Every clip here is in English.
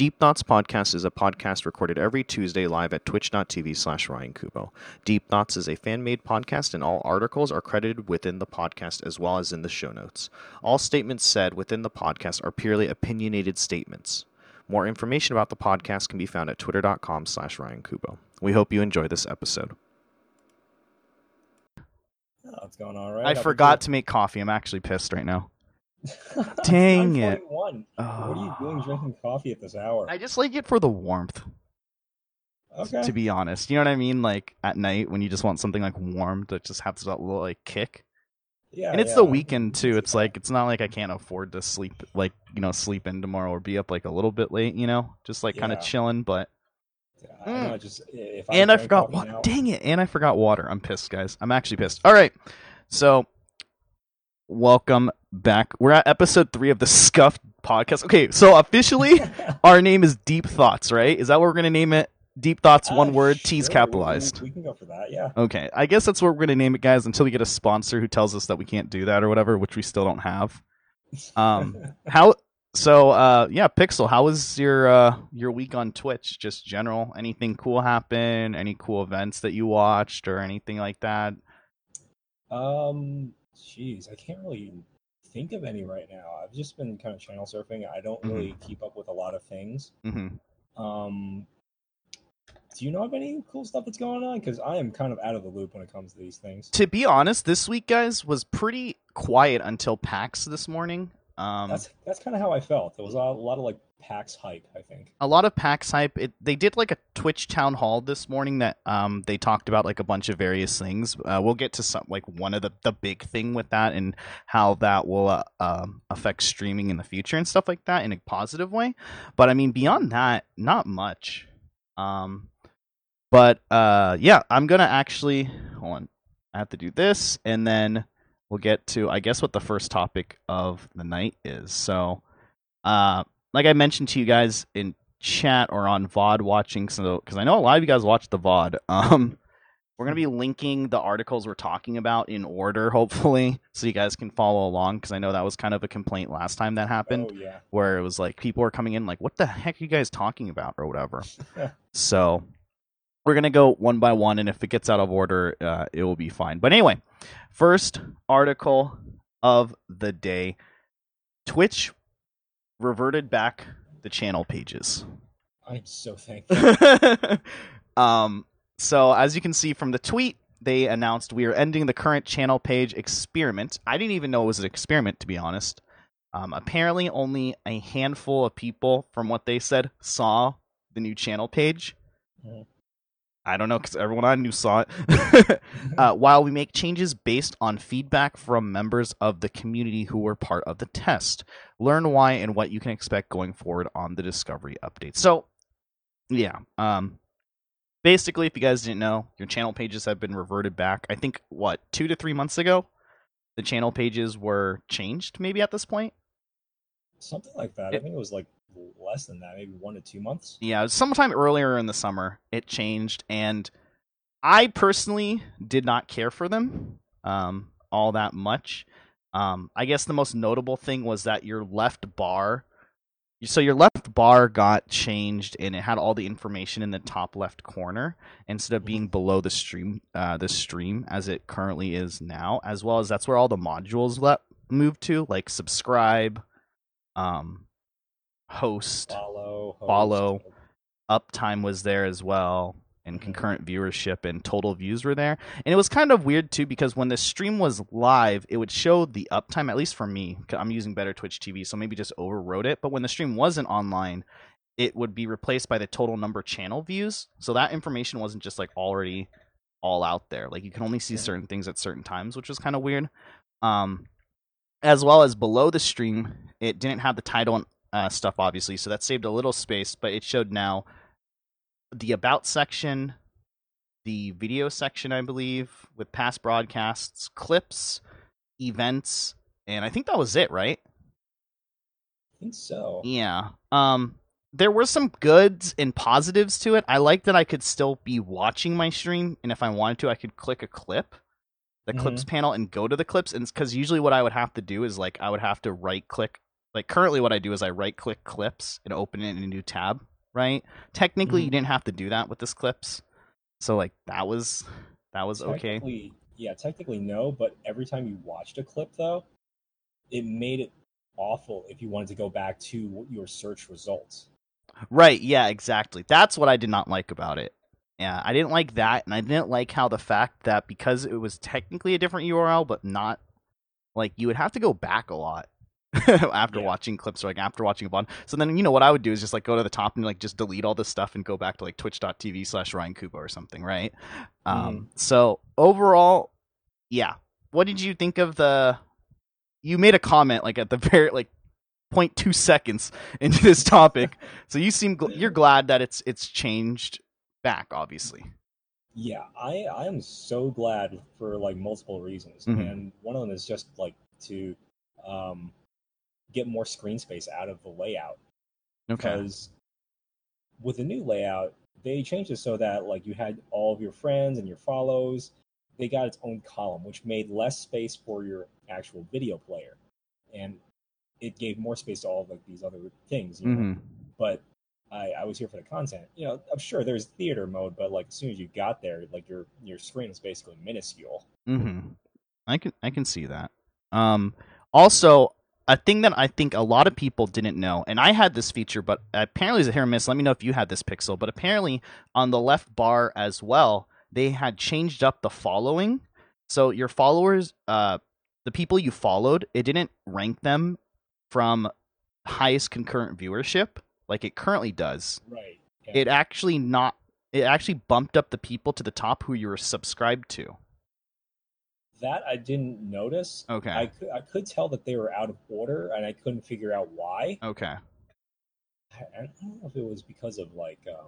Deep Thoughts Podcast is a podcast recorded every Tuesday live at twitch.tv slash Ryan Kubo. Deep Thoughts is a fan made podcast, and all articles are credited within the podcast as well as in the show notes. All statements said within the podcast are purely opinionated statements. More information about the podcast can be found at twitter.com slash Ryan Kubo. We hope you enjoy this episode. Oh, it's going all right. I forgot to make coffee. I'm actually pissed right now. Dang it. What are you doing ah. drinking coffee at this hour? I just like it for the warmth, okay. to be honest. You know what I mean? Like at night when you just want something like warm that just has that little like kick. yeah, and it's yeah, the weekend too. It's like it's not like I can't afford to sleep like you know sleep in tomorrow or be up like a little bit late. You know, just like kind of chilling. But Yeah, I know, just if I and I forgot coffee what? now- Dang it! And I forgot water. I'm pissed, guys. I'm actually pissed. All right, so welcome back. We're at episode three of the Scuffed podcast. Okay, so officially our name is Deep Thoughts, right? Is that what we're gonna name it? Deep Thoughts, Ah, one word, T's sure, we- capitalized. We, we can go for that. Yeah. Okay, I guess that's what we're gonna name it, guys, until we get a sponsor who tells us that we can't do that or whatever, which we still don't have. Um, how? So, uh, yeah, Pixel, how was your uh your week on Twitch? Just general, anything cool happen? Any cool events that you watched or anything like that? um. Jeez, I can't really think of any right now. I've just been kind of channel surfing. I don't Mm-hmm. really keep up with a lot of things. hmm Um. Do you know of any cool stuff that's going on? Because I am kind of out of the loop when it comes to these things. To be honest, this week, guys, was pretty quiet until PAX this morning. Um, That's that's kind of how I felt. There was a lot of like PAX hype. I think. a lot of PAX hype. It, they did like a Twitch town hall this morning that um they talked about like a bunch of various things. Uh, we'll get to some like one of the the big thing with that and how that will uh, um, affect streaming in the future and stuff like that in a positive way. But I mean beyond that, not much. Um, but uh, yeah, I'm gonna actually hold on. I have to do this and then we'll get to I guess what the first topic of the night is. So. Uh, like I mentioned to you guys in chat or on VOD watching, so because I know a lot of you guys watch the VOD. Um, we're gonna be linking the articles we're talking about in order, hopefully, so you guys can follow along. Because I know that was kind of a complaint last time that happened, Oh yeah. where it was like people were coming in like, "What the heck are you guys talking about?" or whatever. so we're gonna go one by one, and if it gets out of order, uh, it will be fine. But anyway, first article of the day: Twitch reverted back the channel pages. I'm so thankful. um, so as you can see from the tweet, they announced we are ending the current channel page experiment. I didn't even know it was an experiment, to be honest. Um, apparently, only a handful of people, from what they said, saw the new channel page. Mhm. I don't know because everyone I knew saw it. uh, while we make changes based on feedback from members of the community who were part of the test, learn why and what you can expect going forward on the Discovery update. So, yeah, um, basically, if you guys didn't know, your channel pages have been reverted back. I think what two to three months ago, the channel pages were changed. Maybe at this point. Something like that. I think it was like less than that, maybe one to two months. Yeah, sometime earlier in the summer it changed, and I personally did not care for them um, all that much. Um, I guess the most notable thing was that your left bar, so your left bar got changed, and it had all the information in the top left corner instead of being below the stream, uh, the stream as it currently is now. As well as that's where all the modules let moved to, like subscribe, um, host Follow, host. Follow. uptime was there as well and concurrent viewership and total views were there. And it was kind of weird too because when the stream was live it would show the uptime at least for me i'm using better twitch tv so maybe just overwrote it. But when the stream wasn't online it would be replaced by the total number channel views. So that information wasn't just like already all out there. Like you can only see certain things at certain times which was kind of weird. Um as well as below the stream it didn't have the title and uh, stuff obviously so that saved a little space but it showed now the about section the video section i believe with past broadcasts clips events and i think that was it right? I think so. yeah um there were some goods and positives to it. I like that i could still be watching my stream and if i wanted to i could click a clip the clips panel and go to the clips and because usually what i would have to do is like i would have to right click like currently what I do is I right click clips and open it in a new tab, right? Technically Mhm. you didn't have to do that with this clips. So like that was that was okay. Yeah, technically no, but every time you watched a clip though, it made it awful if you wanted to go back to your search results. Right, yeah, exactly. That's what I did not like about it. Yeah, I didn't like that and I didn't like how the fact that because it was technically a different URL but not like you would have to go back a lot after Yeah. watching clips or like after watching a VOD. So then you know what I would do is just like go to the top and like just delete all this stuff and go back to like twitch.tv slash Ryan Kubo or something, right? Um so overall, yeah. What did you think of the you made a comment like at the very like 0.2 seconds into this topic. so you seem gl- you're glad that it's it's changed back obviously. Yeah, I I am so glad for like multiple reasons, Mhm. and one of them is just like to um, get more screen space out of the layout. because with the new layout they changed it so that like you had all of your friends and your follows they got its own column which made less space for your actual video player and it gave more space to all of like these other things you know? hmm but I, I was here for the content you know i'm sure there's theater mode but like as soon as you got there like your your screen was basically minuscule hmm I can I can see that. Um, also, a thing that I think a lot of people didn't know, and I had this feature, but apparently it's a hit or miss. Let me know if you had this pixel. But apparently on the left bar as well, they had changed up the following. So your followers, uh, the people you followed, it didn't rank them from highest concurrent viewership like it currently does. right It actually not. It actually bumped up the people to the top who you were subscribed to. That i didn't notice Okay. I could, I could tell that they were out of order and i couldn't figure out why Okay. I I don't know if it was because of like um,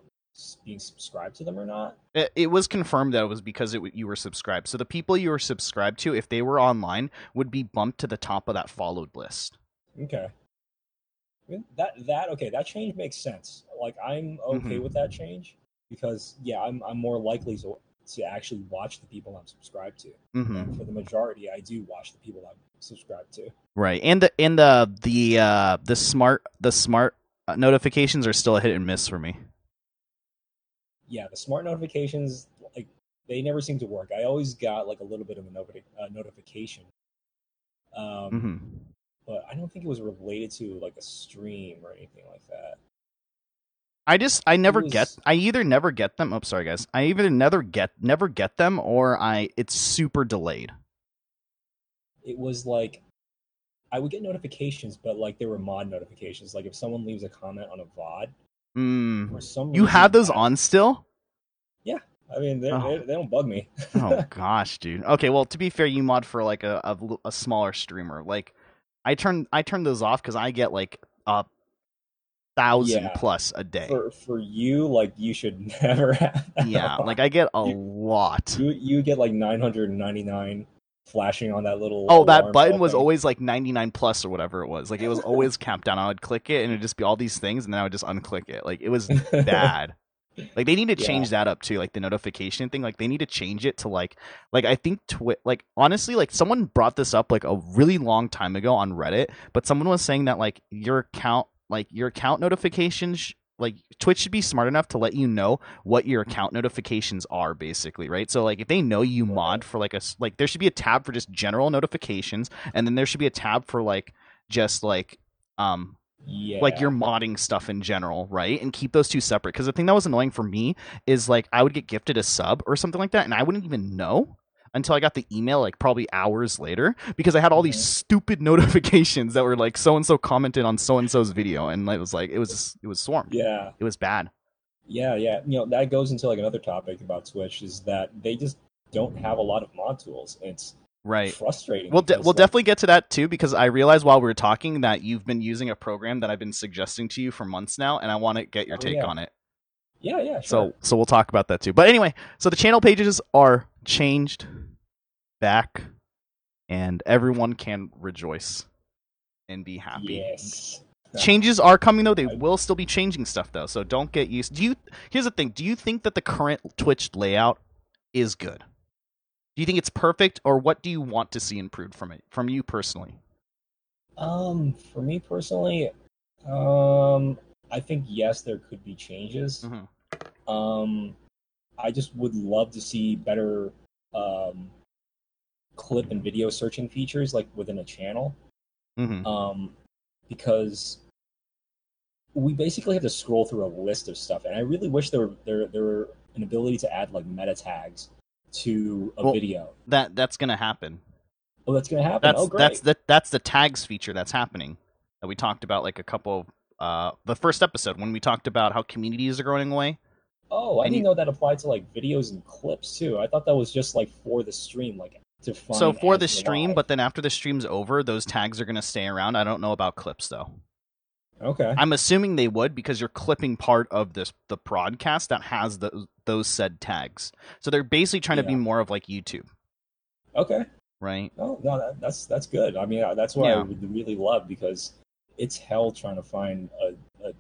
being subscribed to them or not. It, it was confirmed that it was because it, you were subscribed. So the people you were subscribed to, if they were online, would be bumped to the top of that followed list. Okay. That that okay, that change makes sense. Like I'm okay Mhm. with that change because yeah, I'm I'm more likely to to actually watch the people I'm subscribed to. hmm And for the majority, I do watch the people I'm subscribed to. Right, and the and the the uh, the smart the smart notifications are still a hit and miss for me. Yeah, the smart notifications like they never seem to work. I always got like a little bit of a noti- uh, notification. Um, hmm but I don't think it was related to like a stream or anything like that. I just I never was- get I either never get them. Oh, sorry guys. I either never get never get them or I it's super delayed. It was like I would get notifications, but like they were mod notifications. Like if someone leaves a comment on a VOD Mm. for some You have those on still? Yeah, I mean, they, Oh. they, they don't bug me. oh gosh, dude. Okay, well to be fair, you mod for like a a, a smaller streamer. Like I turn I turn those off because I get like a thousand Yeah. plus a day. for for you, like you should never have. yeah, like I get a You- lot. you you get like 999 flashing on that little. Oh, that button was thing. always like 99 plus or whatever it was. Like it was always capped down. I would click it and it'd just be all these things, and then I would just unclick it. Like it was bad. Like they need to Yeah. change that up too, like the notification thing. Like they need to change it to like, like I think Twi- like honestly, like someone brought this up like a really long time ago on Reddit, but someone was saying that like your account, like your account notifications, like Twitch should be smart enough to let you know what your account notifications are, basically, right? So like if they know you mod for like a like there should be a tab for just general notifications, and then there should be a tab for like just like um yeah, like your modding stuff in general, right? And keep those two separate. Because the thing that was annoying for me is like I would get gifted a sub or something like that, and I wouldn't even know until I got the email like probably hours later because I had all these Mhm. stupid notifications that were like so and so commented on so and so's video, and it was like it was it was swarmed. yeah. It was bad. Yeah, yeah. You know, that goes into like another topic about Twitch is that they just don't have a lot of mod tools. It's Right. frustrating. We'll de- we'll like, definitely get to that too because I realized while we were talking that you've been using a program that I've been suggesting to you for months now, and I want to get your Oh, take yeah. on it. Yeah, yeah. Sure. So so we'll talk about that too. But anyway, so the channel pages are changed back and everyone can rejoice and be happy. yes. Changes are coming though. They will still be changing stuff though. So don't get used. Do you Here's the thing. Do you think that the current Twitch layout is good? Do you think it's perfect or what do you want to see improved from it from you personally? Um, for me personally, um, I think yes, there could be changes. Mm-hmm. Um, I just would love to see better um, clip and video searching features like within a channel. Mm-hmm. Um, because we basically have to scroll through a list of stuff, and I really wish there were there there were an ability to add like meta tags to a well, video. That that's gonna happen. Oh, that's gonna happen. That's oh, great. that's the that's the tags feature that's happening that we talked about like a couple of uh the first episode when we talked about how communities are growing away. Oh, I and didn't you, know that applied to like videos and clips too. I thought that was just like for the stream, like. So for the stream, live. but then after the stream's over, those tags are gonna stay around. I don't know about clips though. Okay. I'm assuming they would because you're clipping part of this the broadcast that has those those said tags. So they're basically trying yeah. to be more of like YouTube. Okay. Right. Oh no, that, that's that's good. I mean, uh, that's what yeah. I would really love because it's hell trying to find a, a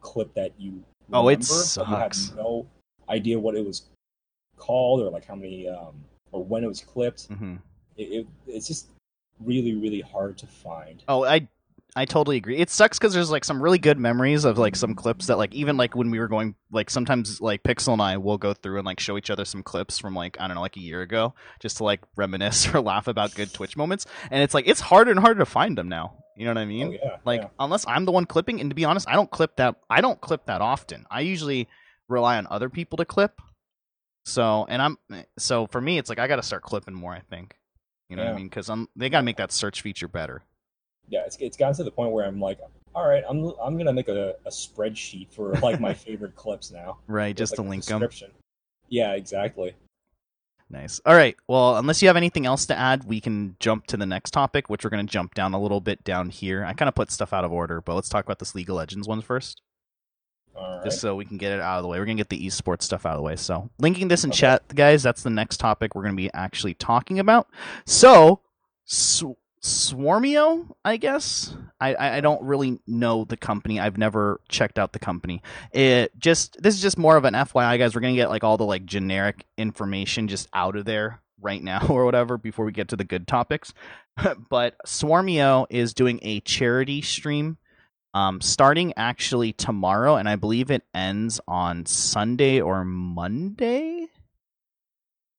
clip that you. Remember, oh, it sucks. You have no idea what it was called or like how many um or when it was clipped. Mm-hmm. It, it, it's just really really hard to find. Oh, I I totally agree. It sucks because there's like some really good memories of like some clips that like even like when we were going like sometimes like Pixel and I will go through and like show each other some clips from like I don't know like a year ago just to like reminisce or laugh about good Twitch moments. And it's like it's harder and harder to find them now. You know what I mean? Oh, yeah, like yeah. unless I'm the one clipping, and to be honest, I don't clip that. I don't clip that often. I usually rely on other people to clip. So and I'm so for me, it's like I got to start clipping more. I think. You know yeah. what I mean? Because I'm they got to make that search feature better yeah, it's it's gotten to the point where I'm like, all right, I'm I'm gonna make a, a spreadsheet for like my favorite clips now. Right, just like to link them. Yeah, exactly. Nice. All right. Well, unless you have anything else to add, we can jump to the next topic, which we're going to jump down a little bit down here. I kind of put stuff out of order, but let's talk about this League of Legends one first. Just so we can get it out of the way. We're going to get the esports stuff out of the way. So, linking this in okay. chat, guys, that's the next topic we're going to be actually talking about. So, so Swarmio, I guess. I, I don't really know the company. I've never checked out the company. It just this is just more of an FYI, guys. We're gonna get like all the like generic information just out of there right now or whatever before we get to the good topics. but Swarmio is doing a charity stream um, starting actually tomorrow, and I believe it ends on Sunday or Monday.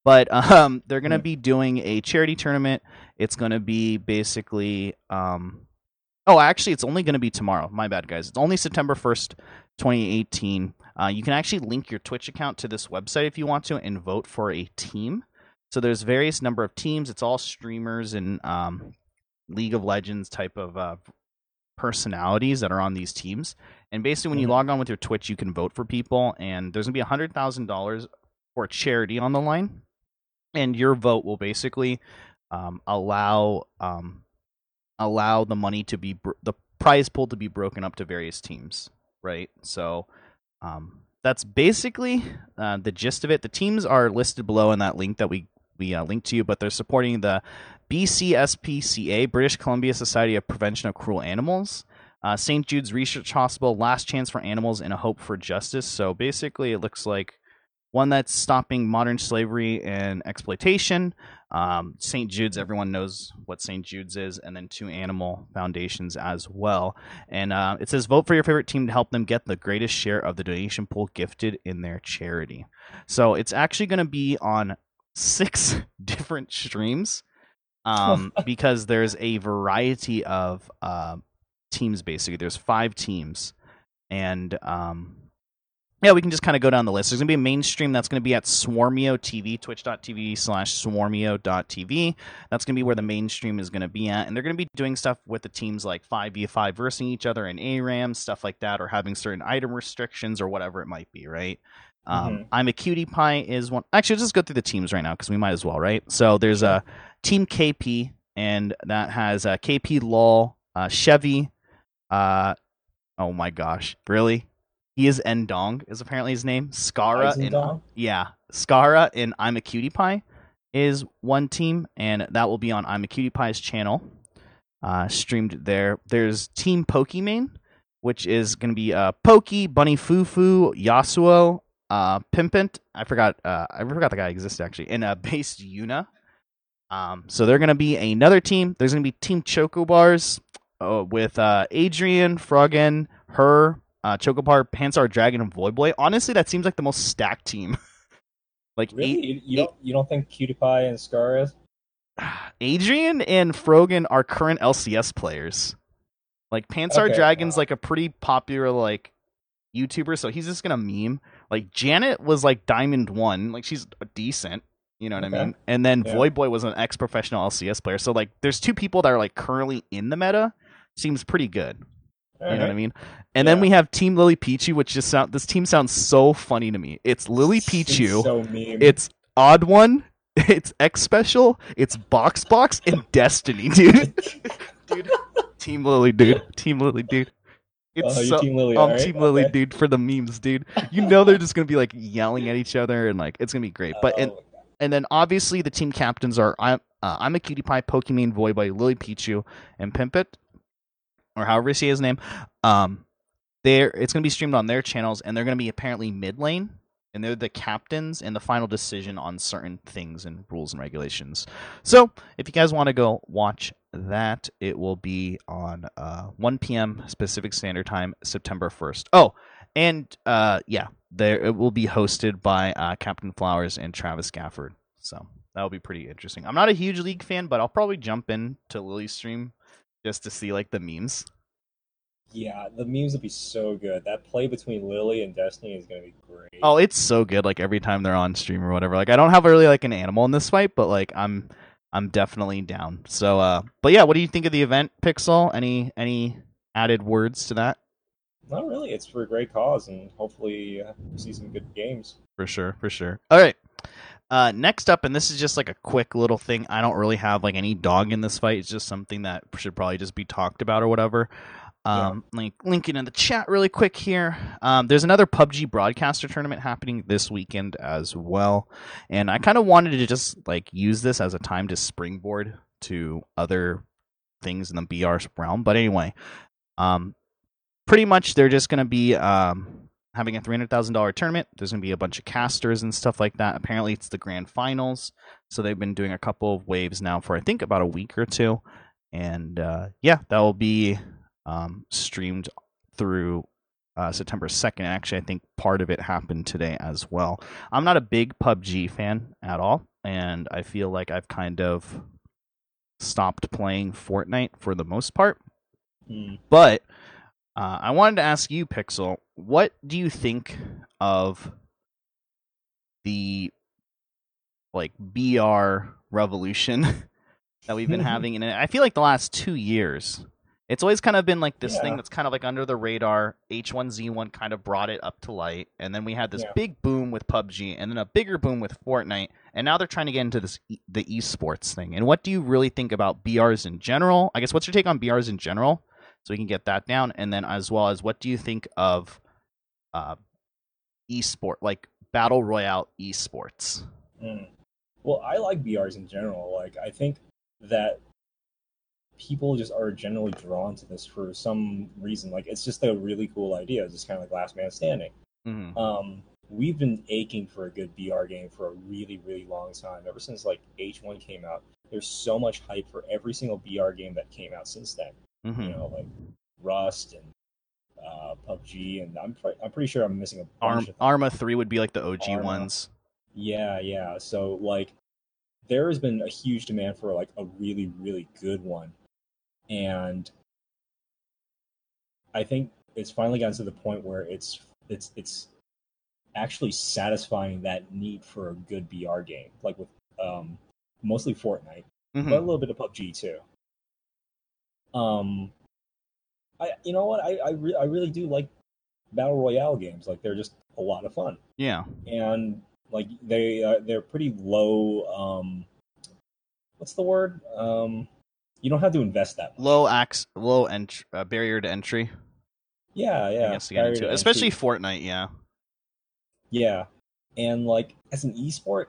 But um, they're going to be doing a charity tournament. It's going to be basically. Um, oh, actually, it's only going to be tomorrow. My bad, guys. It's only September 1st, 2018. Uh, you can actually link your Twitch account to this website if you want to and vote for a team. So there's various number of teams. It's all streamers and um, League of Legends type of uh, personalities that are on these teams. And basically, when you mm-hmm. log on with your Twitch, you can vote for people, and there's gonna be a hundred thousand dollars for charity on the line and your vote will basically um, allow um, allow the money to be br- the prize pool to be broken up to various teams, right? So um, that's basically uh, the gist of it. The teams are listed below in that link that we we uh, linked to you, but they're supporting the BCSPCA, British Columbia Society of Prevention of Cruel Animals. Uh, St. Jude's Research Hospital, Last Chance for Animals, and a Hope for Justice. So basically, it looks like one that's stopping modern slavery and exploitation. Um, St. Jude's, everyone knows what St. Jude's is, and then two animal foundations as well. And uh, it says, vote for your favorite team to help them get the greatest share of the donation pool gifted in their charity. So it's actually going to be on six different streams um, because there's a variety of uh, teams, basically. There's five teams. And um, yeah, we can just kind of go down the list. There's going to be a mainstream that's going to be at Swarmio TV, twitch.tv slash swarmio.tv. That's going to be where the mainstream is going to be at. And they're going to be doing stuff with the teams like 5v5 versus each other in ARAM, stuff like that, or having certain item restrictions or whatever it might be, right? Um, mm-hmm. I'm a cutie pie is one. Actually, let's just go through the teams right now because we might as well, right? So there's a team KP, and that has uh, KP Lol, uh, Chevy. Uh, oh my gosh, really? He is Endong is apparently his name. Scarra in yeah, Scarra in I'm a Cutie Pie is one team, and that will be on I'm a Cutie Pie's channel, uh, streamed there. There's Team Pokimane, which is going to be uh, Pokey, Bunny Fufu, Yassuo, uh, Pimpant. I forgot. Uh, I forgot the guy existed actually, and uh, Based Yuna. Um, so they're going to be another team. There's going to be Team Chocobars uh, with uh, Adrian, Froggen, her, uh, Chocobar, PantsAreDragon, and Voyboy. Honestly, that seems like the most stacked team. like really? Eight, you, you don't you don't think Cutie and Scar is? Adrian and Froggen are current LCS players. Like Pansar okay, Dragon's like a pretty popular like YouTuber, so he's just gonna meme. Like Janet was like Diamond One, like she's decent. You know what okay. I mean? And then yeah. Voyboy was an ex professional LCS player. So like there's two people that are like currently in the meta. Seems pretty good. All you know right. what I mean? And yeah. then we have Team Lily Pichu, which just sound this team sounds so funny to me. It's Lily Pichu. It's, so it's Oddone. It's X Special. It's BoxBox and Destiny, dude. dude. Team Lily, dude. Team Lily, dude. It's oh, so, Team Lily. I'm right? Team Lily, okay. dude, for the memes, dude. You know they're just gonna be like yelling at each other and like it's gonna be great. But oh, and and then obviously the team captains are I'm uh, I'm a cutie pie, Pokimane Voyboy, Lily Pichu, and Pimpet, or however you say his name. Um, there it's going to be streamed on their channels, and they're going to be apparently mid lane, and they're the captains and the final decision on certain things and rules and regulations. So if you guys want to go watch that, it will be on uh, 1 p.m. Pacific Standard Time, September 1st. Oh, and uh, yeah, there it will be hosted by uh, Captain Flowers and Travis Gafford. So that'll be pretty interesting. I'm not a huge League fan, but I'll probably jump in to Lily's stream just to see like the memes. Yeah, the memes would be so good. That play between Lily and Destiny is gonna be great. Oh, it's so good. Like every time they're on stream or whatever. Like I don't have really like an animal in this fight, but like I'm I'm definitely down. So uh but yeah, what do you think of the event, Pixel? Any any added words to that? Not really. It's for a great cause, and hopefully uh, see some good games. For sure, for sure. All right. Uh, next up, and this is just like a quick little thing. I don't really have like any dog in this fight. It's just something that should probably just be talked about or whatever. Um, yeah. link linking in the chat really quick here. Um, there's another PUBG broadcaster tournament happening this weekend as well, and I kind of wanted to just like use this as a time to springboard to other things in the BR realm. But anyway, um, pretty much they're just going to be um, having a $300,000 tournament. There's going to be a bunch of casters and stuff like that. Apparently, it's the grand finals. So they've been doing a couple of waves now for, I think, about a week or two. And uh, yeah, that will be um, streamed through uh, September 2nd. Actually, I think part of it happened today as well. I'm not a big PUBG fan at all. And I feel like I've kind of stopped playing Fortnite for the most part. Mm. But uh, I wanted to ask you, Pixel, what do you think of the like BR revolution that we've been having? And I feel like the last two years, it's always kind of been like this yeah. thing that's kind of like under the radar. H1Z1 kind of brought it up to light, and then we had this yeah. big boom with PUBG, and then a bigger boom with Fortnite, and now they're trying to get into this e- the esports thing. And what do you really think about BRs in general? I guess what's your take on BRs in general? So we can get that down. And then as well as what do you think of uh, esport, like battle royale esports? Mm. Well, I like BRs in general. Like I think that people just are generally drawn to this for some reason. Like it's just a really cool idea. It's just kind of like Last Man Standing. Mm-hmm. Um, we've been aching for a good BR game for a really, really long time. Ever since like H1 came out, there's so much hype for every single BR game that came out since then. Mm-hmm. You know, like Rust and uh, PUBG, and I'm I'm pretty sure I'm missing a bunch Arm, Arma three would be like the OG Arma. ones. Yeah, yeah. So like, there has been a huge demand for like a really really good one, and I think it's finally gotten to the point where it's it's it's actually satisfying that need for a good BR game, like with um, mostly Fortnite, mm-hmm. but a little bit of PUBG too. Um, I you know what I I, re- I really do like battle royale games. Like they're just a lot of fun. Yeah. And like they uh, they're pretty low. Um, what's the word? Um, you don't have to invest that. Much. Low ax low ent- uh, barrier to entry. Yeah, yeah. to get into it. Especially Fortnite. Yeah. Yeah, and like as an esport,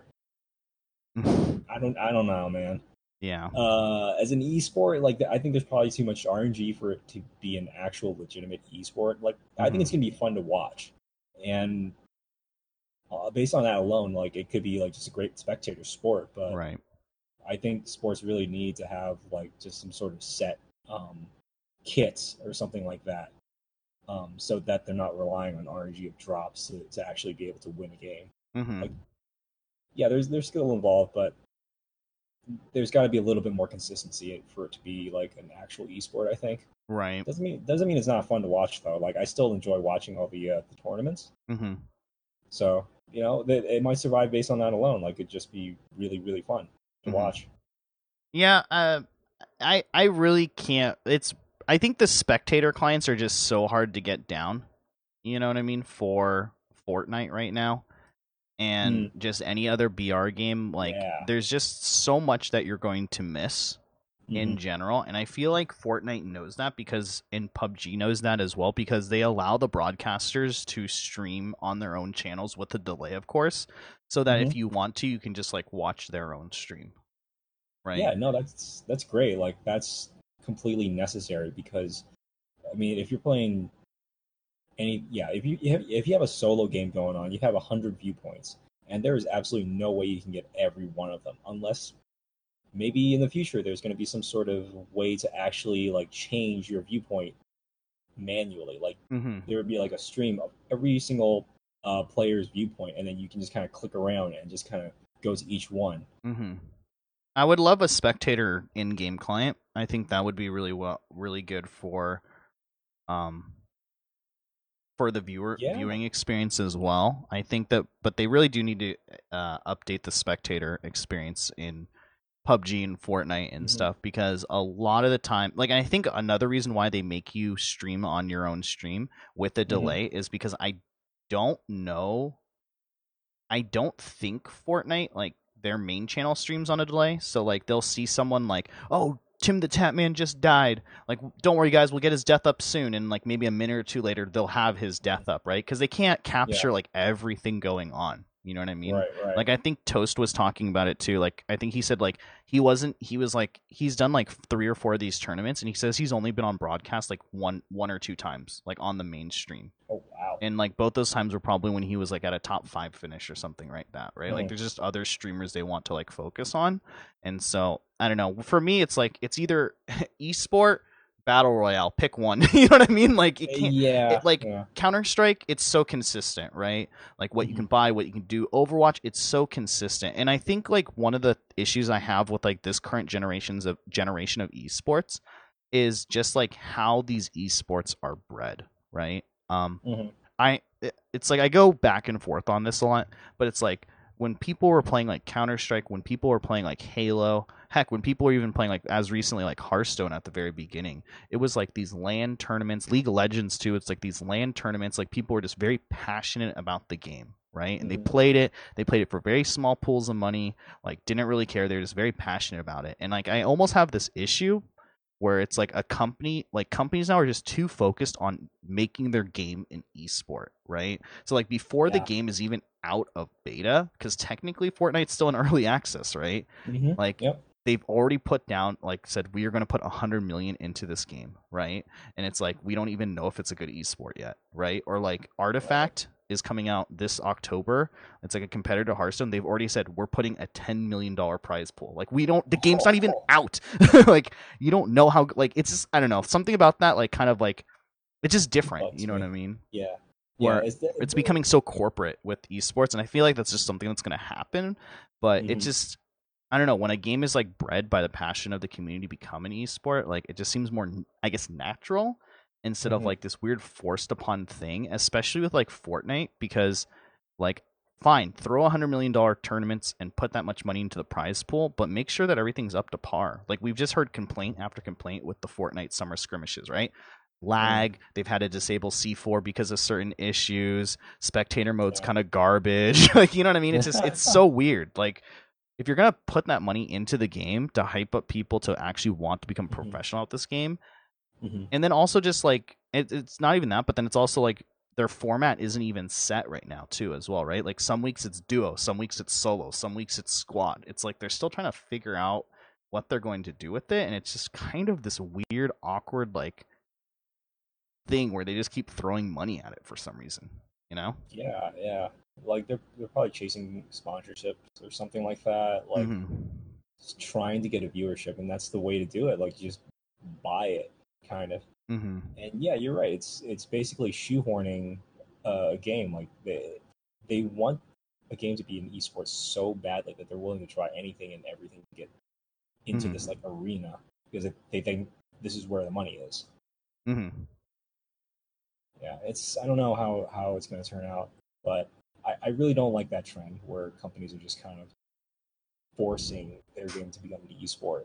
I don't I don't know, man. Yeah. Uh, as an esport, like I think there's probably too much RNG for it to be an actual legitimate esport. Like mm-hmm. I think it's mm-hmm. gonna be fun to watch, and uh, based on that alone, like it could be like just a great spectator sport. But right. I think sports really need to have like just some sort of set um, kits or something like that, um, so that they're not relying on RNG of drops to, to actually be able to win a game. Mm-hmm. Like, yeah, there's there's skill involved, but there's got to be a little bit more consistency for it to be like an actual esport. I think. Right. Doesn't mean doesn't mean it's not fun to watch though. Like I still enjoy watching all the uh, the tournaments. Mm-hmm. So you know, it, it might survive based on that alone. Like it'd just be really really fun to Mhm. watch. Yeah, uh, I I really can't. It's I think the spectator clients are just so hard to get down. You know what I mean for Fortnite right now, and just any other BR game. Like, Yeah. there's just so much that you're going to miss in Mhm. general, and I feel like Fortnite knows that because and PUBG knows that as well because they allow the broadcasters to stream on their own channels with a delay, of course, so that if you want to, you can just like watch their own stream. Right. Yeah, no, that's that's great. Like that's completely necessary because I mean, if you're playing any, yeah, if you, you have, if you have a solo game going on, you have a hundred viewpoints, and there is absolutely no way you can get every one of them unless maybe in the future there's going to be some sort of way to actually like change your viewpoint manually. Like Mm-hmm. there would be like a stream of every single uh, player's viewpoint, and then you can just kind of click around and just kind of go to each one. Mm-hmm. I would love a spectator in-game client. I think that would be really well, really good for, um, for the viewer Yeah. viewing experience as well. I think that, but they really do need to uh, update the spectator experience in PUBG and Fortnite and Mhm. stuff because a lot of the time, like I think another reason why they make you stream on your own stream with a delay is because I don't know I don't think Fortnite like their main channel streams on a delay. So like they'll see someone like, "Oh, Tim the Tatman just died." Like, "Don't worry guys, we'll get his death up soon." And like maybe a minute or two later they'll have his death up, right? Cuz they can't capture like everything going on. You know what I mean? right, right. Like I think Toast was talking about it too. Like I think he said like he wasn't he was like he's done like 3 or 4 of these tournaments and he says he's only been on broadcast like one one or two times like on the mainstream oh wow. and like both those times were probably when he was like at a top five finish or something like that right like Mhm. there's just other streamers they want to like focus on and so i don't know for me it's like it's either esport battle royale pick one you know what i mean like it can't yeah, it, like, yeah. Counter Strike, it's so consistent, right? Like what you Mm-hmm. can buy, what you can do. Overwatch, it's so consistent, and I think like one of the issues I have with like this current generations of generation of esports is just like how these esports are bred, right? Um, Mhm. I it- it's like I go back and forth on this a lot, but it's like when people were playing like Counter Strike, when people were playing like Halo, heck, when people were even playing like as recently like Hearthstone at the very beginning, it was like these land tournaments, League of Legends too. It's like these land tournaments, like people were just very passionate about the game, right? And they Mhm. played it. They played it for very small pools of money, like didn't really care. They're just very passionate about it. And like I almost have this issue where it's like a company like companies now are just too focused on making their game an esport, right? So like before the game is even out of beta, because technically Fortnite's still in early access, right? Mhm. Like Yep. They've already put down like said we are going to put a hundred million into this game, right? And it's like we don't even know if it's a good esport yet, right? Or like Artifact is coming out this October. It's like a competitor to Hearthstone. They've already said we're putting a ten million dollar prize pool. Like we don't. The game's not even out. like you don't know how. Like it's just I don't know something about that. Like kind of like it's just different. You know what. I mean? Yeah. Where yeah, it's, the- it's becoming so corporate with esports and i feel like that's just something that's going to happen but it Mhm. just i don't know when a game is like bred by the passion of the community to become an esport like it just seems more i guess natural instead of Mhm. like this weird forced upon thing especially with like fortnite because like fine throw a hundred million dollar tournaments and put that much money into the prize pool but make sure that everything's up to par like we've just heard complaint after complaint with the fortnite summer skirmishes right lag they've had to disable c4 because of certain issues spectator mode's Yeah. kind of garbage like you know what i mean it's just it's so weird like if you're gonna put that money into the game to hype up people to actually want to become Mhm. professional at this game Mhm. and then also just like it, it's not even that but then it's also like their format isn't even set right now too as well right like some weeks it's duo some weeks it's solo some weeks it's squad it's like they're still trying to figure out what they're going to do with it and it's just kind of this weird awkward like thing where they just keep throwing money at it for some reason you know Yeah, yeah. Like they're they're probably chasing sponsorships or something like that. Like Mhm. trying to get a viewership, and that's the way to do it. Like you just buy it, kind of. Mm-hmm. And yeah, you're right. It's it's basically shoehorning uh, a game. Like they they want a game to be an esports so badly that they're willing to try anything and everything to get into mm-hmm. this like arena because they think this is where the money is. Mm-hmm. Yeah, it's I don't know how how it's going to turn out, but I, I really don't like that trend where companies are just kind of forcing their game to become an esport.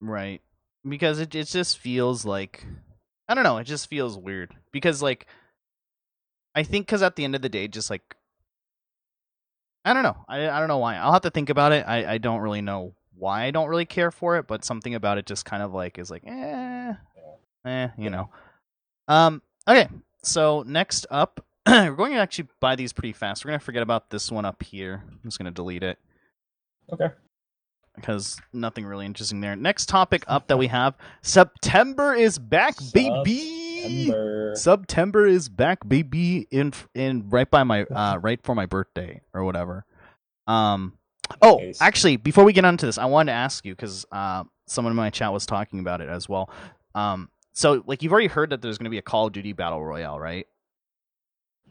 Right. Because it it just feels like I don't know, it just feels weird. Because like I think cuz at the end of the day just like I don't know. I I don't know why. I'll have to think about it. I I don't really know why I don't really care for it, but something about it just kind of like is like eh eh, you know. Um okay. So next up we're going to actually buy these pretty fast. We're going to forget about this one up here. I'm just going to delete it. Okay. Because nothing really interesting there. Next topic up that we have September is back, baby. September. September is back, baby. In in right by my uh right for my birthday or whatever. Um. Oh, nice. actually, before we get onto this, I wanted to ask you because uh, someone in my chat was talking about it as well. Um. So, like, you've already heard that there's going to be a Call of Duty Battle Royale, right?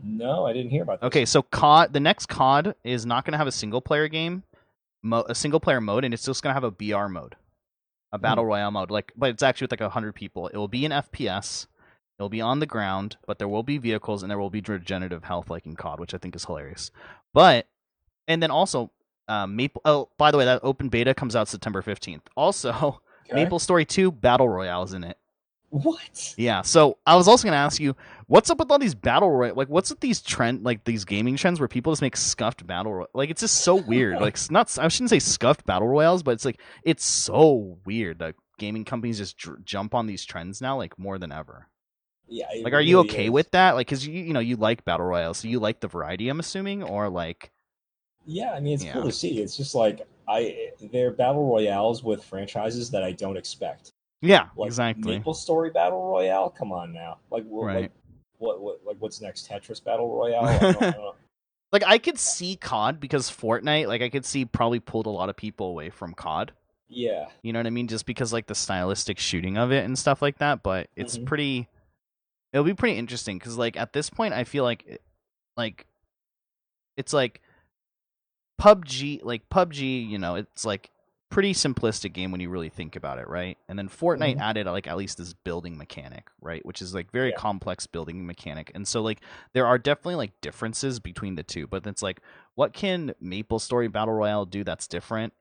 No, I didn't hear about. that. Okay, so COD, the next COD is not going to have a single player game, mo- a single player mode, and it's just going to have a BR mode, a hmm. battle mm. royale mode. Like, but it's actually with like hundred people. It will be an FPS. It'll be on the ground, but there will be vehicles and there will be regenerative health like in COD, which I think is hilarious. But and then also um, Maple. Oh, by the way, that open beta comes out September fifteenth. Also, okay. Maple Story Two Battle Royale is in it. What? Yeah. So I was also going to ask you, what's up with all these battle royale? Like, what's with these trend, like these gaming trends where people just make scuffed battle royale? Like, it's just so weird. like, not I shouldn't say scuffed battle royales, but it's like it's so weird that gaming companies just dr- jump on these trends now, like more than ever. Yeah. Like, are you okay is. with that? Like, cause you you know you like battle royales, so you like the variety. I'm assuming, or like. Yeah, I mean it's yeah. cool to see. It's just like I eh, they're battle royales with franchises that I don't expect. Yeah, like exactly. Maple Story Battle Royale. Come on now, like, right. like what, what, like what's next? Tetris Battle Royale. I don't, I don't like I could see COD because Fortnite, like I could see probably pulled a lot of people away from COD. Yeah. You know what I mean? Just because like the stylistic shooting of it and stuff like that, but it's mm-hmm. pretty it'll be pretty interesting cuz like at this point I feel like like it's like PUBG, like PUBG, you know, it's like pretty simplistic game when you really think about it, right? And then Fortnite mm-hmm. added like at least this building mechanic, right? Which is like very yeah. complex building mechanic. And so like there are definitely like differences between the two, but it's like what can Maple Story Battle Royale do that's different?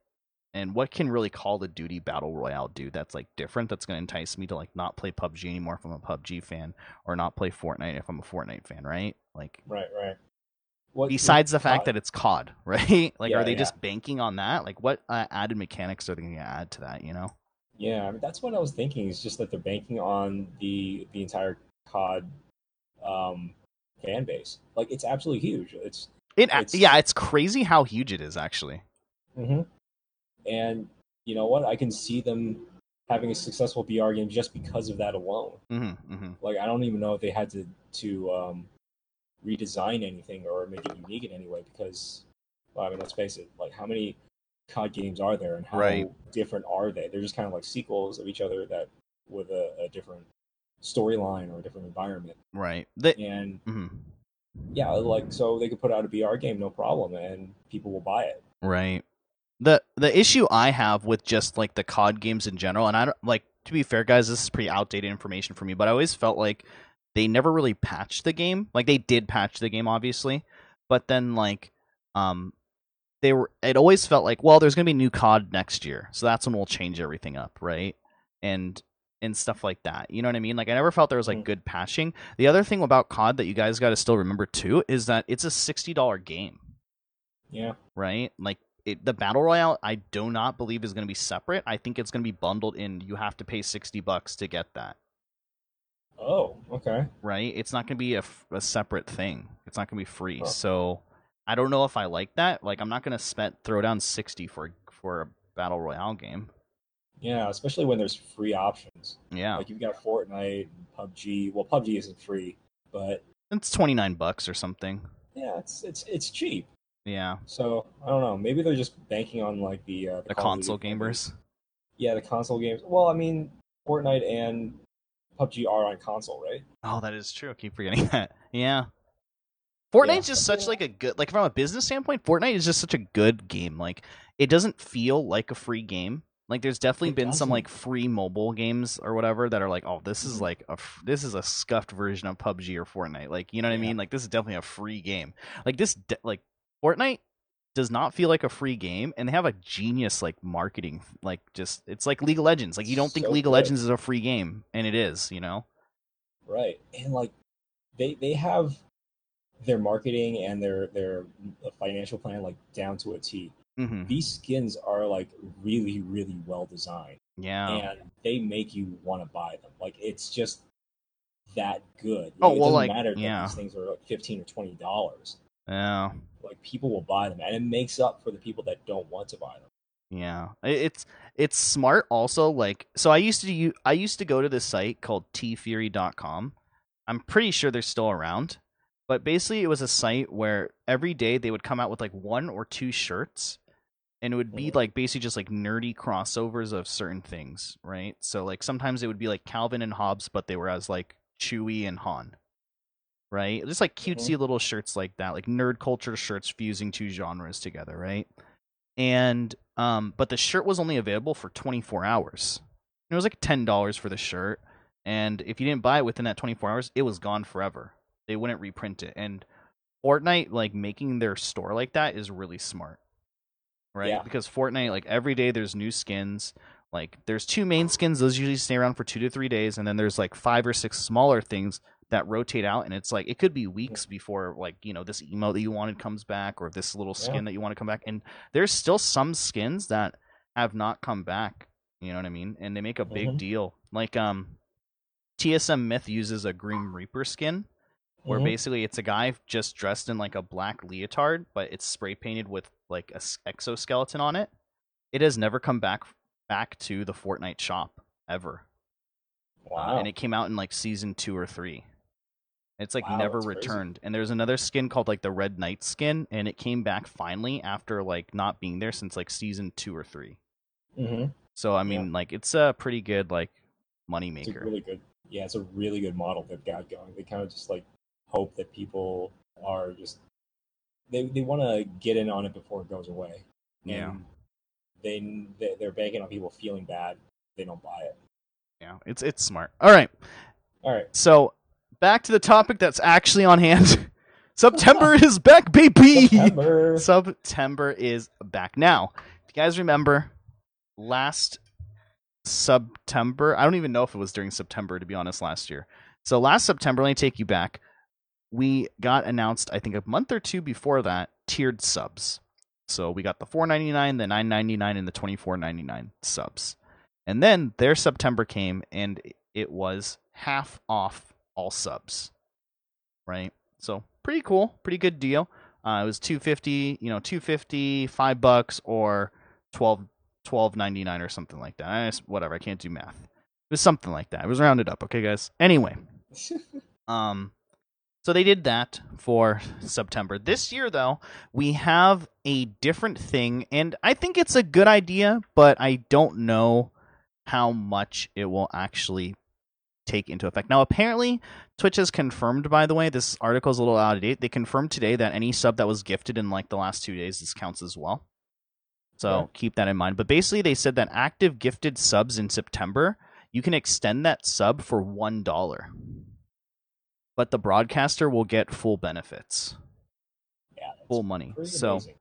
And what can really Call of Duty Battle Royale do that's like different that's going to entice me to like not play PUBG anymore if I'm a PUBG fan or not play Fortnite if I'm a Fortnite fan, right? Like Right, right. What, Besides the fact that it's COD, right? Like, yeah, are they yeah. just banking on that? Like, what uh, added mechanics are they going to add to that? You know? Yeah, I mean, that's what I was thinking. Is just that they're banking on the the entire COD um, fan base. Like, it's absolutely huge. It's it. It's, yeah, it's crazy how huge it is actually. Mm-hmm. And you know what? I can see them having a successful BR game just because of that alone. Mm-hmm, mm-hmm. Like, I don't even know if they had to to um, redesign anything or make it unique in any way because well, I mean let's face it, like how many COD games are there and how right. different are they? They're just kind of like sequels of each other that with a, a different storyline or a different environment. Right. and mm-hmm. yeah, like so they could put out a BR game no problem and people will buy it. Right. The the issue I have with just like the COD games in general, and I don't like to be fair, guys, this is pretty outdated information for me, but I always felt like they never really patched the game. Like they did patch the game, obviously, but then like um they were it always felt like well there's gonna be new cod next year so that's when we'll change everything up right? And and stuff like that you know what i mean? Like i never felt there was like mm. good patching. The other thing about cod that you guys got to still remember too is that it's a $60 game. Yeah. Right? Like it, the battle royale i do not believe is going to be separate. I think it's going to be bundled in. You have to pay 60 bucks to get that Oh, okay. Right? It's not going to be a, a separate thing. It's not going to be free. Oh. So I don't know if I like that. Like I'm not going to spend throw down 60 for for a battle royale game. Yeah, especially when there's free options. Yeah. Like you've got Fortnite, PUBG. Well, PUBG isn't free, but it's 29 bucks or something. Yeah, it's it's it's cheap. Yeah. So I don't know. Maybe they're just banking on like the uh, the, the console gamers. Yeah, the console games. Well, I mean, Fortnite and PUBG are on console, right? Oh, that is true. I keep forgetting that. Yeah. Fortnite's yeah, just such like a good like from a business standpoint, Fortnite is just such a good game. Like it doesn't feel like a free game. Like there's definitely it been doesn't. some like free mobile games or whatever that are like, oh, this is mm-hmm. like a this is a scuffed version of PUBG or Fortnite. Like you know what yeah. I mean? Like this is definitely a free game. Like this de- like Fortnite does not feel like a free game and they have a genius like marketing like just it's like League of Legends. Like you don't think League good. of Legends is a free game and it is, you know? Right. And like they they have their marketing and their their financial plan like down to a T. Mm-hmm. These skins are like really really well designed. Yeah. And they make you want to buy them. Like it's just that good. Oh, it well, like, matter yeah. these things are like 15 or 20 dollars. Yeah. Like people will buy them and it makes up for the people that don't want to buy them. Yeah. It's it's smart also like so I used to use, I used to go to this site called teefury.com. I'm pretty sure they're still around but basically, it was a site where every day they would come out with like one or two shirts, and it would be mm-hmm. like basically just like nerdy crossovers of certain things, right? So like sometimes it would be like Calvin and Hobbes, but they were as like Chewie and Han, right? Just like cutesy mm-hmm. little shirts like that, like nerd culture shirts fusing two genres together, right? And um, but the shirt was only available for 24 hours. it was like ten dollars for the shirt, and if you didn't buy it within that 24 hours, it was gone forever they wouldn't reprint it. And Fortnite like making their store like that is really smart. Right? Yeah. Because Fortnite like every day there's new skins. Like there's two main skins, those usually stay around for 2 to 3 days and then there's like five or six smaller things that rotate out and it's like it could be weeks before like, you know, this emote that you wanted comes back or this little skin yeah. that you want to come back and there's still some skins that have not come back, you know what I mean? And they make a big mm-hmm. deal. Like um TSM Myth uses a Grim Reaper skin where mm-hmm. basically it's a guy just dressed in like a black leotard, but it's spray painted with like a exoskeleton on it. It has never come back back to the Fortnite shop ever. Wow! Uh, and it came out in like season two or three. It's like wow, never returned. Crazy. And there's another skin called like the Red Knight skin, and it came back finally after like not being there since like season two or 3 mm-hmm. So I mean, yeah. like it's a pretty good like money maker. really good. Yeah, it's a really good model they've got going. They kind of just like hope that people are just they they want to get in on it before it goes away. Yeah. they they're banking on people feeling bad. They don't buy it. Yeah, it's it's smart. All right. All right. So back to the topic that's actually on hand. September is back, baby. September. September is back. Now, if you guys remember last September, I don't even know if it was during September to be honest last year. So last September, let me take you back we got announced, I think a month or two before that, tiered subs. So we got the 499, the 999, and the 2499 subs. And then their September came and it was half off all subs. Right? So pretty cool, pretty good deal. Uh, it was 250, you know, 250, 5 bucks or 12 12.99 or something like that. I just, whatever, I can't do math. It was something like that. It was rounded up, okay guys. Anyway, um so they did that for September. This year, though, we have a different thing, and I think it's a good idea, but I don't know how much it will actually take into effect. Now, apparently, Twitch has confirmed, by the way, this article is a little out of date. They confirmed today that any sub that was gifted in like the last two days, this counts as well. So keep that in mind. But basically, they said that active gifted subs in September, you can extend that sub for $1 but the broadcaster will get full benefits. Yeah, full money. So amazing.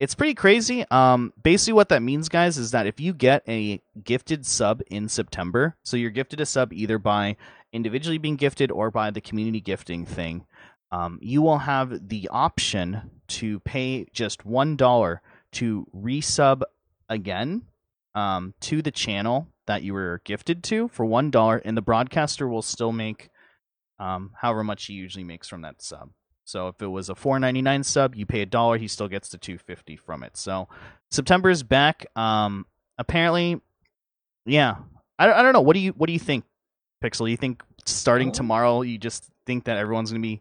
It's pretty crazy. Um, basically, what that means, guys, is that if you get a gifted sub in September, so you're gifted a sub either by individually being gifted or by the community gifting thing, um, you will have the option to pay just one dollar to resub again um, to the channel that you were gifted to for one dollar, and the broadcaster will still make um, however much he usually makes from that sub. So if it was a 4.99 sub, you pay a dollar, he still gets the 250 from it. So September is back. Um, apparently, yeah. I, I don't know. What do you what do you think, Pixel? You think starting tomorrow, you just think that everyone's gonna be?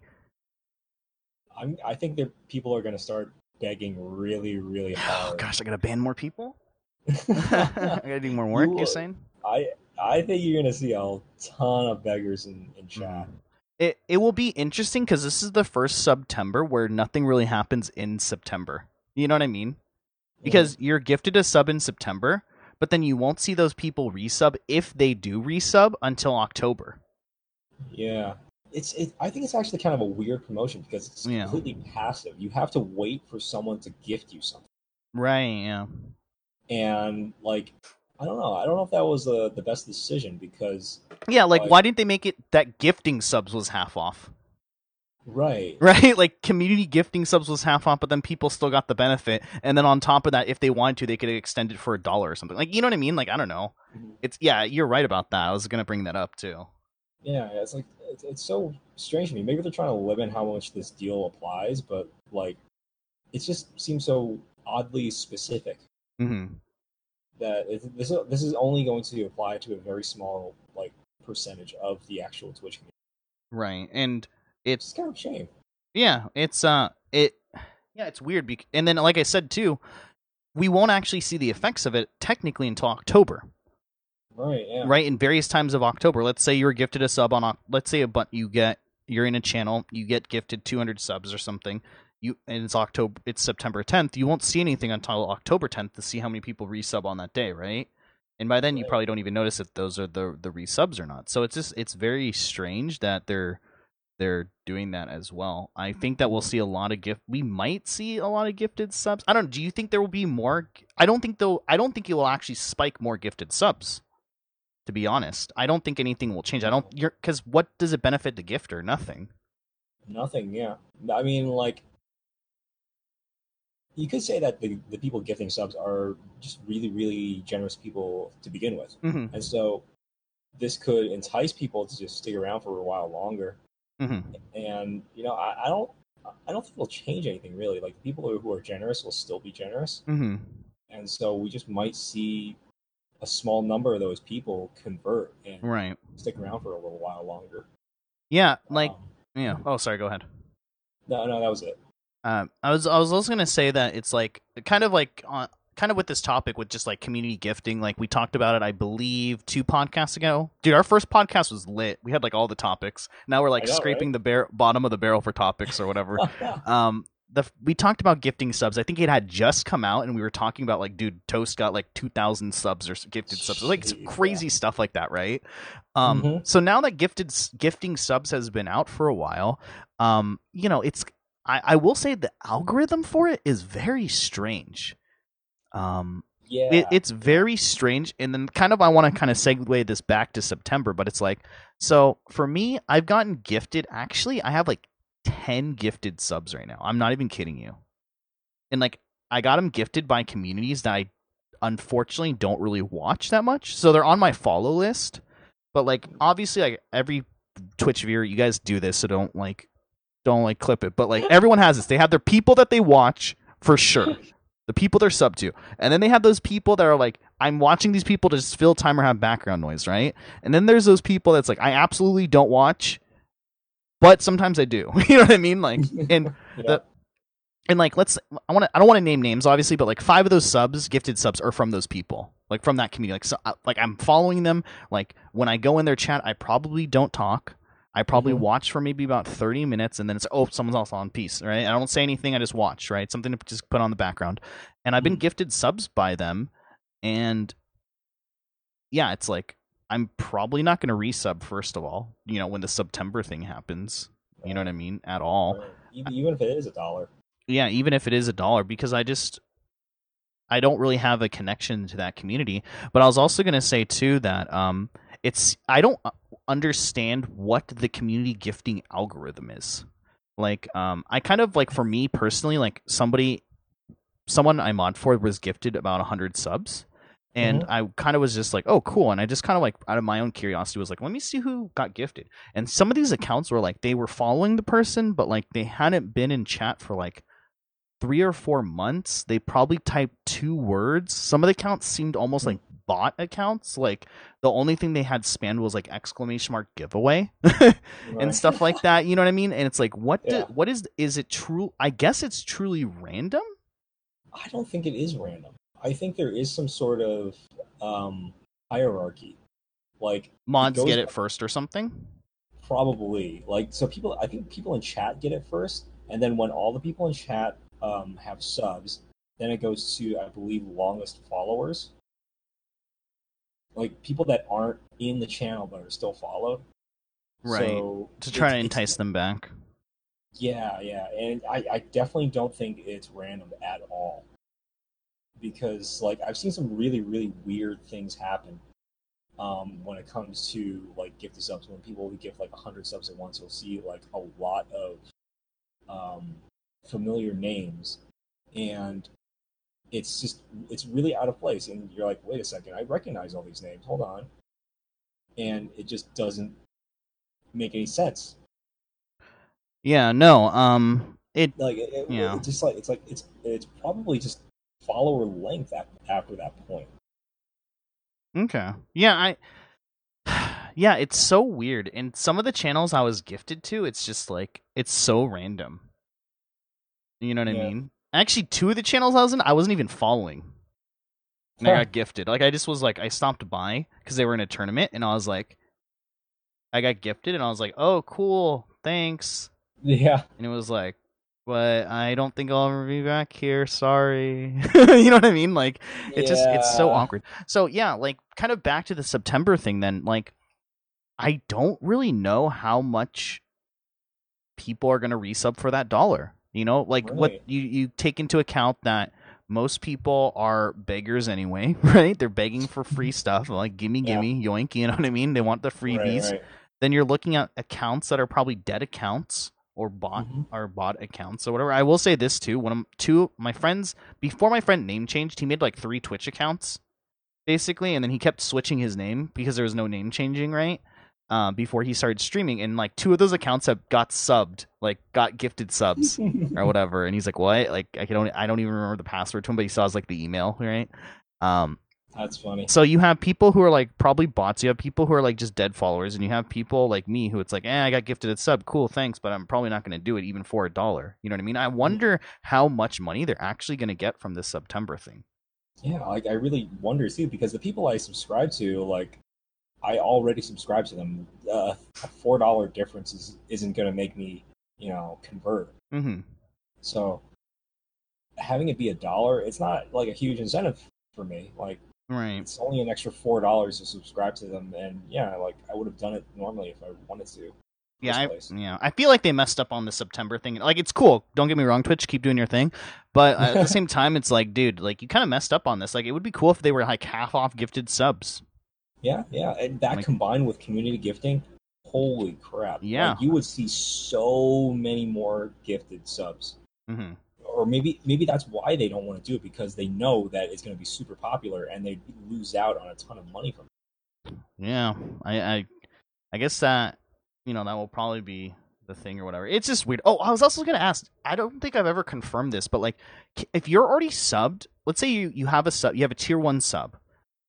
I'm, I think that people are gonna start begging really, really hard. Oh gosh, I gotta ban more people. I gotta do more work. You, are saying? I I think you're gonna see a ton of beggars in, in chat. Mm-hmm. It it will be interesting because this is the first September where nothing really happens in September. You know what I mean? Because mm-hmm. you're gifted a sub in September, but then you won't see those people resub if they do resub until October. Yeah, it's it, I think it's actually kind of a weird promotion because it's yeah. completely passive. You have to wait for someone to gift you something. Right. Yeah. And like, I don't know. I don't know if that was the the best decision because. Yeah, like, like why didn't they make it that gifting subs was half off? Right. Right? Like community gifting subs was half off, but then people still got the benefit. And then on top of that, if they wanted to, they could extend it for a dollar or something. Like you know what I mean? Like I don't know. Mm-hmm. It's yeah, you're right about that. I was gonna bring that up too. Yeah, it's like it's, it's so strange to me. Maybe they're trying to limit how much this deal applies, but like it just seems so oddly specific. Mm-hmm. That it, this this is only going to apply to a very small like percentage of the actual Twitch community. Right, and it's, it's kind of shame. Yeah, it's uh, it, yeah, it's weird. Bec- and then, like I said too, we won't actually see the effects of it technically until October. Right. Yeah. Right. In various times of October. Let's say you were gifted a sub on. Let's say a but you get you're in a channel, you get gifted 200 subs or something. You and it's October. It's September 10th. You won't see anything until October 10th to see how many people resub on that day, right? And by then, you probably don't even notice if those are the the resubs or not. So it's just it's very strange that they're they're doing that as well. I think that we'll mm-hmm. see a lot of gift. We might see a lot of gifted subs. I don't. Do you think there will be more? I don't think though. I don't think it will actually spike more gifted subs to be honest. I don't think anything will change. I don't you're cuz what does it benefit the gifter? Nothing. Nothing, yeah. I mean like you could say that the, the people gifting subs are just really, really generous people to begin with. Mm-hmm. And so this could entice people to just stick around for a while longer. Mm-hmm. And you know, I, I, don't I don't think it'll change anything really. Like people who are generous will still be generous. Mm-hmm. And so we just might see a small number of those people convert and right. stick around for a little while longer. Yeah, like um, yeah. Oh, sorry. Go ahead. No, no, that was it. Um, I was I was also gonna say that it's like kind of like on kind of with this topic with just like community gifting. Like we talked about it, I believe, two podcasts ago. Dude, our first podcast was lit. We had like all the topics. Now we're like know, scraping right? the bar- bottom of the barrel for topics or whatever. um, the we talked about gifting subs. I think it had just come out, and we were talking about like, dude, Toast got like two thousand subs or gifted subs, like crazy yeah. stuff like that, right? Um, mm-hmm. so now that gifted gifting subs has been out for a while, um, you know, it's I, I will say the algorithm for it is very strange. Um, yeah, it, it's very strange, and then kind of I want to kind of segue this back to September, but it's like so for me, I've gotten gifted. Actually, I have like 10 gifted subs right now. I'm not even kidding you. And like I got them gifted by communities that I unfortunately don't really watch that much. So they're on my follow list. But like obviously like every Twitch viewer, you guys do this, so don't like don't like clip it. But like everyone has this. They have their people that they watch for sure. The people they're sub to. And then they have those people that are like, I'm watching these people to just fill time or have background noise, right? And then there's those people that's like, I absolutely don't watch but sometimes I do. you know what I mean? Like, and yeah. the and like let's I want to I don't want to name names obviously, but like five of those subs, gifted subs, are from those people, like from that community. Like, so, uh, like I'm following them. Like when I go in their chat, I probably don't talk. I probably mm-hmm. watch for maybe about 30 minutes and then it's oh someone's else on Peace. right? I don't say anything, I just watch, right? Something to just put on the background. And I've been mm-hmm. gifted subs by them and yeah, it's like I'm probably not going to resub first of all. You know, when the September thing happens, you know what I mean? At all. Even if it is a dollar. Yeah, even if it is a dollar, because I just I don't really have a connection to that community. But I was also going to say too that um, it's I don't understand what the community gifting algorithm is. Like, um, I kind of like for me personally, like somebody, someone I mod for was gifted about hundred subs, and mm-hmm. I kind of was just like, oh, cool. And I just kind of like, out of my own curiosity, was like, let me see who got gifted. And some of these accounts were like, they were following the person, but like they hadn't been in chat for like three or four months. They probably typed two words. Some of the accounts seemed almost like bot accounts. Like the only thing they had spanned was like exclamation mark giveaway right. and stuff like that. You know what I mean? And it's like, what? Yeah. Do, what is? Is it true? I guess it's truly random. I don't think it is random. I think there is some sort of um, hierarchy. Like mods get it first or something. Probably. Like so, people. I think people in chat get it first, and then when all the people in chat um, have subs, then it goes to I believe longest followers. Like people that aren't in the channel but are still followed. Right. So to try to entice them back. Yeah, yeah, and I, I definitely don't think it's random at all. Because like I've seen some really really weird things happen um, when it comes to like gifted subs. When people give like hundred subs at once, you'll see like a lot of um, familiar names, and it's just it's really out of place. And you're like, wait a second, I recognize all these names. Hold on, and it just doesn't make any sense. Yeah, no. Um, it like it, it, yeah. It's just like it's like it's it's probably just follower length after that point. Okay. Yeah, I. Yeah, it's so weird. And some of the channels I was gifted to, it's just like it's so random. You know what yeah. I mean? Actually, two of the channels I was in, I wasn't even following. And huh. I got gifted. Like I just was like, I stopped by because they were in a tournament, and I was like, I got gifted, and I was like, oh, cool, thanks. Yeah. And it was like, but I don't think I'll ever be back here. Sorry. you know what I mean? Like it yeah. just it's so awkward. So yeah, like kind of back to the September thing then, like I don't really know how much people are gonna resub for that dollar. You know, like what you, you take into account that most people are beggars anyway, right? They're begging for free stuff, like gimme, gimme, yeah. yoink. You know what I mean? They want the freebies. Right, right. Then you're looking at accounts that are probably dead accounts or bot mm-hmm. or bot accounts or whatever. I will say this too: one of two my friends before my friend name changed, he made like three Twitch accounts basically, and then he kept switching his name because there was no name changing, right? Uh, before he started streaming, and like two of those accounts have got subbed, like got gifted subs or whatever. And he's like, "What? Like I can't, I don't even remember the password to him, but he saw his like the email, right?" Um, that's funny. So you have people who are like probably bots. You have people who are like just dead followers, and you have people like me who it's like, eh, I got gifted a sub, cool, thanks, but I'm probably not going to do it even for a dollar. You know what I mean? I wonder how much money they're actually going to get from this September thing. Yeah, like I really wonder too, because the people I subscribe to, like, I already subscribe to them. Uh, a four dollar difference is, isn't going to make me, you know, convert. Mm-hmm. So having it be a dollar, it's not like a huge incentive for me. Like Right. It's only an extra four dollars to subscribe to them, and yeah, like I would have done it normally if I wanted to. Yeah, I, yeah. I feel like they messed up on the September thing. Like, it's cool. Don't get me wrong, Twitch, keep doing your thing. But at the same time, it's like, dude, like you kind of messed up on this. Like, it would be cool if they were like half off gifted subs. Yeah, yeah, and that like, combined with community gifting, holy crap! Yeah, like, you would see so many more gifted subs. Mm-hmm or maybe maybe that's why they don't want to do it because they know that it's going to be super popular and they lose out on a ton of money from it. Yeah, I, I, I guess that you know that will probably be the thing or whatever. It's just weird. Oh, I was also going to ask. I don't think I've ever confirmed this, but like, if you're already subbed, let's say you you have a sub, you have a tier one sub,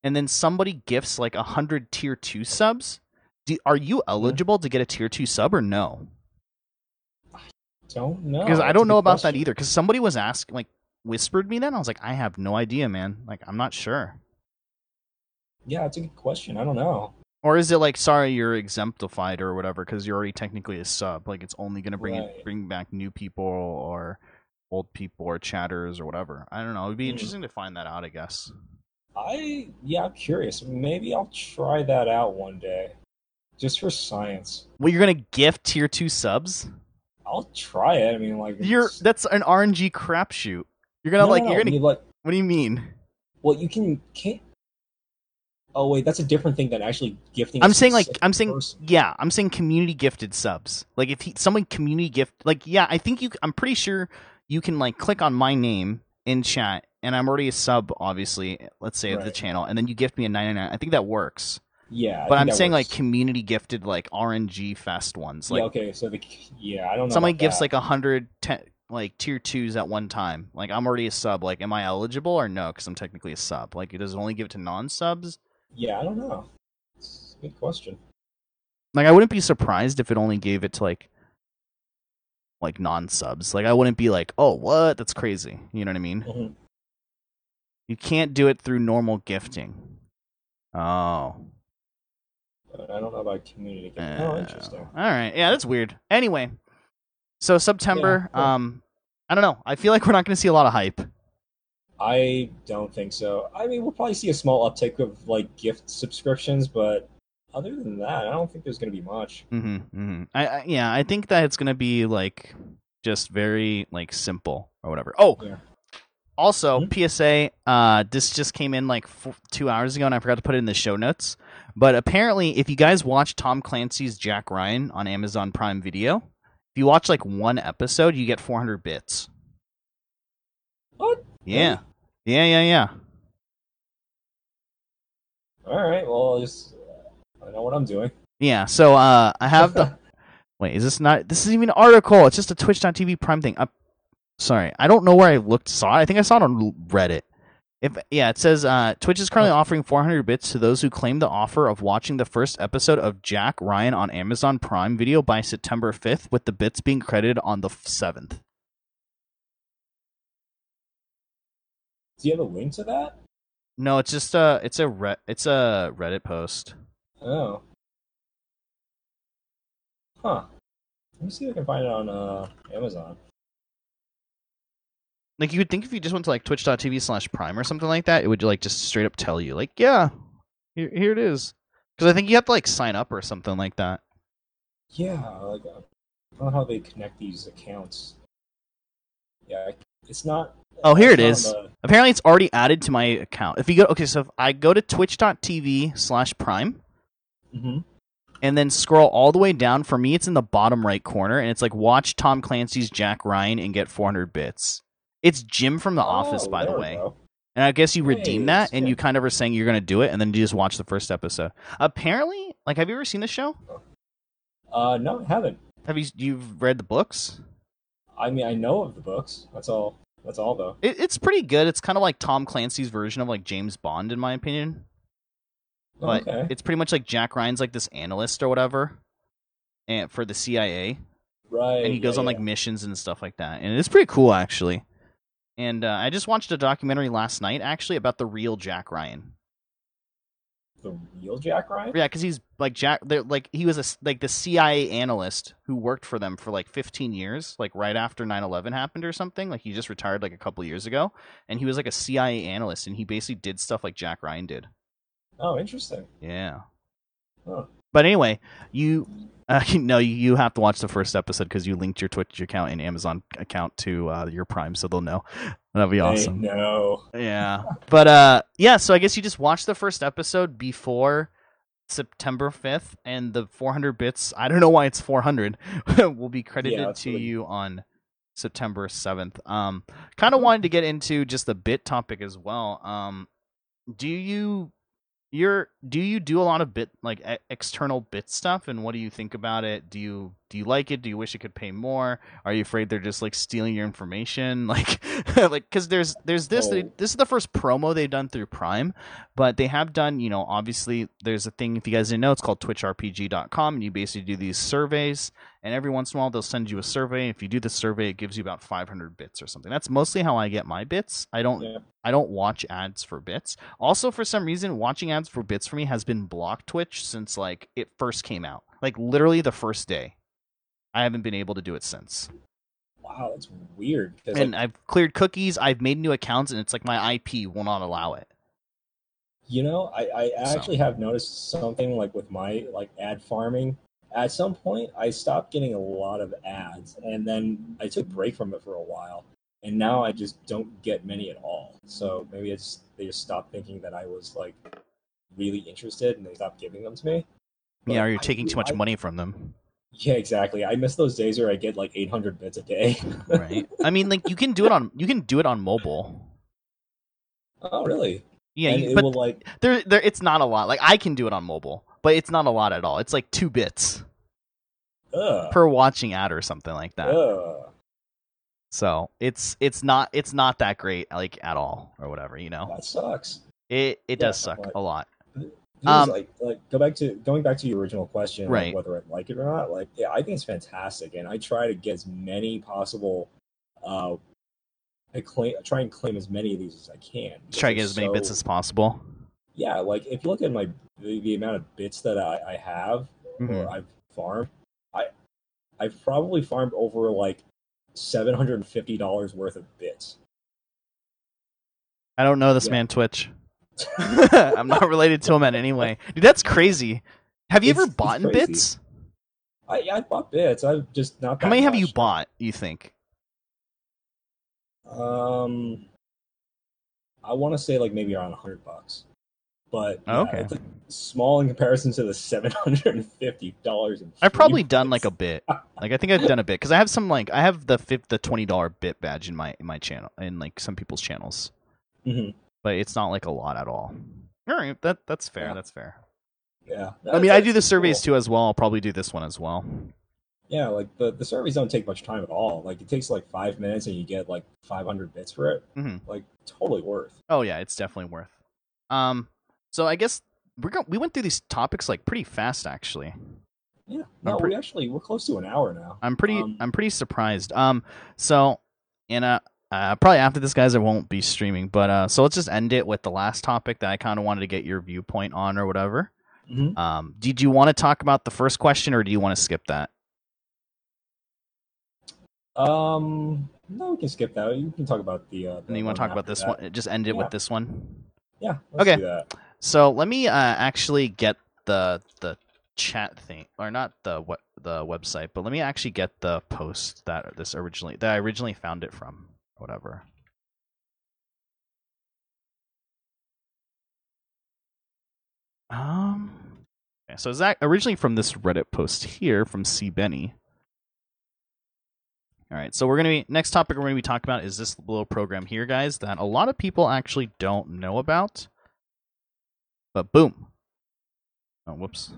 and then somebody gifts like a hundred tier two subs. Do, are you eligible to get a tier two sub or no? don't know because I don't know about question. that either. Because somebody was asking, like, whispered me then. I was like, I have no idea, man. Like, I'm not sure. Yeah, it's a good question. I don't know. Or is it like, sorry, you're exemplified or whatever because you're already technically a sub? Like, it's only going to bring right. it, bring back new people or old people or chatters or whatever. I don't know. It'd be mm. interesting to find that out. I guess. I yeah, I'm curious. Maybe I'll try that out one day, just for science. Well, you're gonna gift tier two subs. I'll try it. I mean, like you're that's an RNG crapshoot. You're gonna no, like no, you're gonna. I mean, like, what do you mean? Well, you can can't. Oh wait, that's a different thing than actually gifting. I'm saying like I'm saying person. yeah, I'm saying community gifted subs. Like if he, someone community gift like yeah, I think you. I'm pretty sure you can like click on my name in chat, and I'm already a sub, obviously. Let's say right. of the channel, and then you gift me a 99. I think that works. Yeah, but I'm saying works. like community gifted like RNG fest ones. Like yeah, okay, so the yeah, I don't know. Somebody gifts that. like a hundred like tier twos at one time? Like I'm already a sub. Like, am I eligible or no? Because I'm technically a sub. Like, it does it only give it to non subs? Yeah, I don't know. It's a good question. Like, I wouldn't be surprised if it only gave it to like like non subs. Like, I wouldn't be like, oh, what? That's crazy. You know what I mean? Mhm. You can't do it through normal gifting. Oh. I don't know about community. gift. oh, Uh, interesting. All right. Yeah, that's weird. Anyway, so September. Yeah, cool. Um, I don't know. I feel like we're not going to see a lot of hype. I don't think so. I mean, we'll probably see a small uptick of like gift subscriptions, but other than that, I don't think there's going to be much. Mm-hmm, mm-hmm. I, I yeah, I think that it's going to be like just very like simple or whatever. Oh, Yeah. also Mhm. PSA. Uh, this just came in like two hours ago, and I forgot to put it in the show notes. But apparently, if you guys watch Tom Clancy's Jack Ryan on Amazon Prime Video, if you watch like one episode, you get 400 bits. What? Yeah. Yeah, yeah, yeah. All right. Well, I just I know what I'm doing. Yeah, so uh I have the Wait, is this not this is even an article. It's just a twitch.tv prime thing. i sorry. I don't know where I looked saw it. I think I saw it on Reddit. If yeah, it says uh Twitch is currently offering 400 bits to those who claim the offer of watching the first episode of Jack Ryan on Amazon Prime Video by September 5th with the bits being credited on the 7th. Do you have a link to that? No, it's just a it's a re- it's a Reddit post. Oh. Huh. Let me see if I can find it on uh, Amazon. Like you would think if you just went to like twitch.tv slash prime or something like that, it would like just straight up tell you, like, yeah, here, here it is. Because I think you have to like sign up or something like that. Yeah, like uh, I don't know how they connect these accounts. Yeah, it's not. Oh, here it is. the- Apparently, it's already added to my account. If you go, okay, so if I go to twitch.tv slash prime Mhm. and then scroll all the way down, for me, it's in the bottom right corner and it's like watch Tom Clancy's Jack Ryan and get 400 bits. It's Jim from The Office, Oh, by the way. And I guess you Hey, redeem that and you kind of are saying you're going to do it and then you just watch the first episode. Apparently, like, have you ever seen the show? Uh, no, I haven't. Have you you've read the books? I mean, I know of the books. That's all. That's all, though. It, it's pretty good. It's kind of like Tom Clancy's version of like James Bond, in my opinion. But okay. it's pretty much like Jack Ryan's like this analyst or whatever, and for the CIA, right. and he goes yeah, on like yeah. missions and stuff like that, and it's pretty cool actually. And uh, I just watched a documentary last night actually about the real Jack Ryan. the real Jack Ryan. Yeah, because he's like Jack. Like he was a like the CIA analyst who worked for them for like 15 years, like right after 9/11 happened or something. Like he just retired like a couple years ago, and he was like a CIA analyst, and he basically did stuff like Jack Ryan did. Oh, interesting. Yeah. Huh. But anyway, you uh, no, you, you have to watch the first episode because you linked your Twitch account and Amazon account to uh, your Prime, so they'll know. That'd be awesome. no. Yeah, but uh, yeah. So I guess you just watch the first episode before September fifth, and the 400 bits. I don't know why it's 400. will be credited Yeah, to really- you on September 7th. Um, kind of wanted to get into just the bit topic as well. Um, do you you're do you do a lot of bit like external bit stuff? And what do you think about it? Do you do you like it do you wish it could pay more are you afraid they're just like stealing your information like like because there's there's this they, Oh. this is the first promo they've done through prime but they have done you know obviously there's a thing if you guys didn't know it's called twitchrpg.com and you basically do these surveys and every once in a while they'll send you a survey if you do the survey it gives you about 500 bits or something that's mostly how i get my bits i don't Yeah. I don't watch ads for bits. Also, for some reason, watching ads for bits for me has been blocked Twitch since like it first came out. Like literally the first day. I haven't been able to do it since. Wow, that's weird. And like, I've cleared cookies, I've made new accounts, and it's like my IP will not allow it. you know, I, I So. actually have noticed something like with my like ad farming. At some point, I stopped getting a lot of ads, and then I took a break from it for a while, and now I just don't get many at all. So maybe it's they just stopped thinking that I was like really interested, and they stopped giving them to me. But yeah, or you're I taking too much I- money from them. Yeah, exactly. I miss those days where I get like 800 bits a day. Right. I mean like you can do it on you can do it on mobile. oh, really? Yeah, you, but will like there there it's not a lot. Like I can do it on mobile, but it's not a lot at all. It's like two bits ugh, per watching ad or something like that. ugh. So it's it's not it's not that great like at all or whatever you know. That sucks. It it yeah, does suck a lot. Um, like like go back to going back to your original question, right? Like whether I like it or not. Like yeah, I think it's fantastic, and I try to get as many possible. Uh, I claim I try and claim as many of these as I can. Try to get as so, many bits as possible. Yeah, like if you look at my the, the amount of bits that I, I have mm-hmm. or I've farmed, I I've probably farmed over like seven hundred and fifty dollars worth of bits. I don't know this yeah. man Twitch. I'm not related to him in any way, dude. That's crazy. Have you it's, ever bought bits? I I bought bits. I've just not. How many much. have you bought? You think? Um, I want to say like maybe around a hundred bucks, but yeah, okay, it's like small in comparison to the seven hundred and fifty dollars. I've probably done like a bit. like I think I've done a bit because I have some like I have the fifth, the twenty dollar bit badge in my in my channel in like some people's channels, mm-hmm. But it's not like a lot at all. All right, that that's fair. Yeah. That's fair. Yeah, I mean, I do the surveys cool. too as well. I'll probably do this one as well. Yeah, like the, the surveys don't take much time at all. Like it takes like five minutes and you get like 500 bits for it. Mm-hmm. Like totally worth. Oh yeah, it's definitely worth. Um, so I guess we go- we went through these topics like pretty fast actually. Yeah, no, pre- we actually we're close to an hour now. I'm pretty um, I'm pretty surprised. Um, so in a uh, probably after this, guys, I won't be streaming. But uh, so let's just end it with the last topic that I kind of wanted to get your viewpoint on or whatever. Mm-hmm. Um, did you want to talk about the first question or do you want to skip that? Um, no, we can skip that. You can talk about the. Uh, the and you want to talk about this that. one? Just end it yeah. with this one. Yeah. okay. So let me uh, actually get the the chat thing, or not the what the website, but let me actually get the post that this originally that I originally found it from. Whatever. Um. Okay, so is that originally from this Reddit post here from C Benny? All right, so we're gonna be next topic we're gonna be talking about is this little program here, guys, that a lot of people actually don't know about. But boom. Oh, whoops.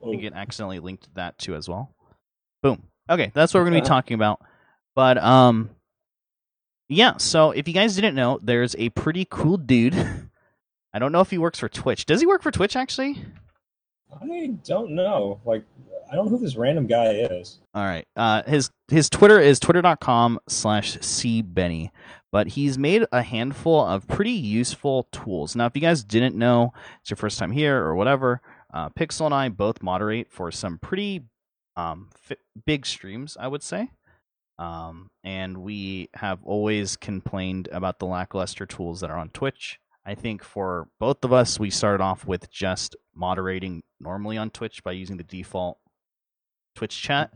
I think it accidentally linked that too as well. Boom. Okay, that's what we're gonna be talking about. But um, yeah. So if you guys didn't know, there's a pretty cool dude. I don't know if he works for Twitch. Does he work for Twitch actually? I don't know. Like I don't know who this random guy is. All right. Uh, his his Twitter is twitter.com slash cbenny. But he's made a handful of pretty useful tools. Now, if you guys didn't know, it's your first time here or whatever, uh, Pixel and I both moderate for some pretty um, big streams, I would say. Um, and we have always complained about the lackluster tools that are on Twitch. I think for both of us, we started off with just moderating normally on Twitch by using the default Twitch chat,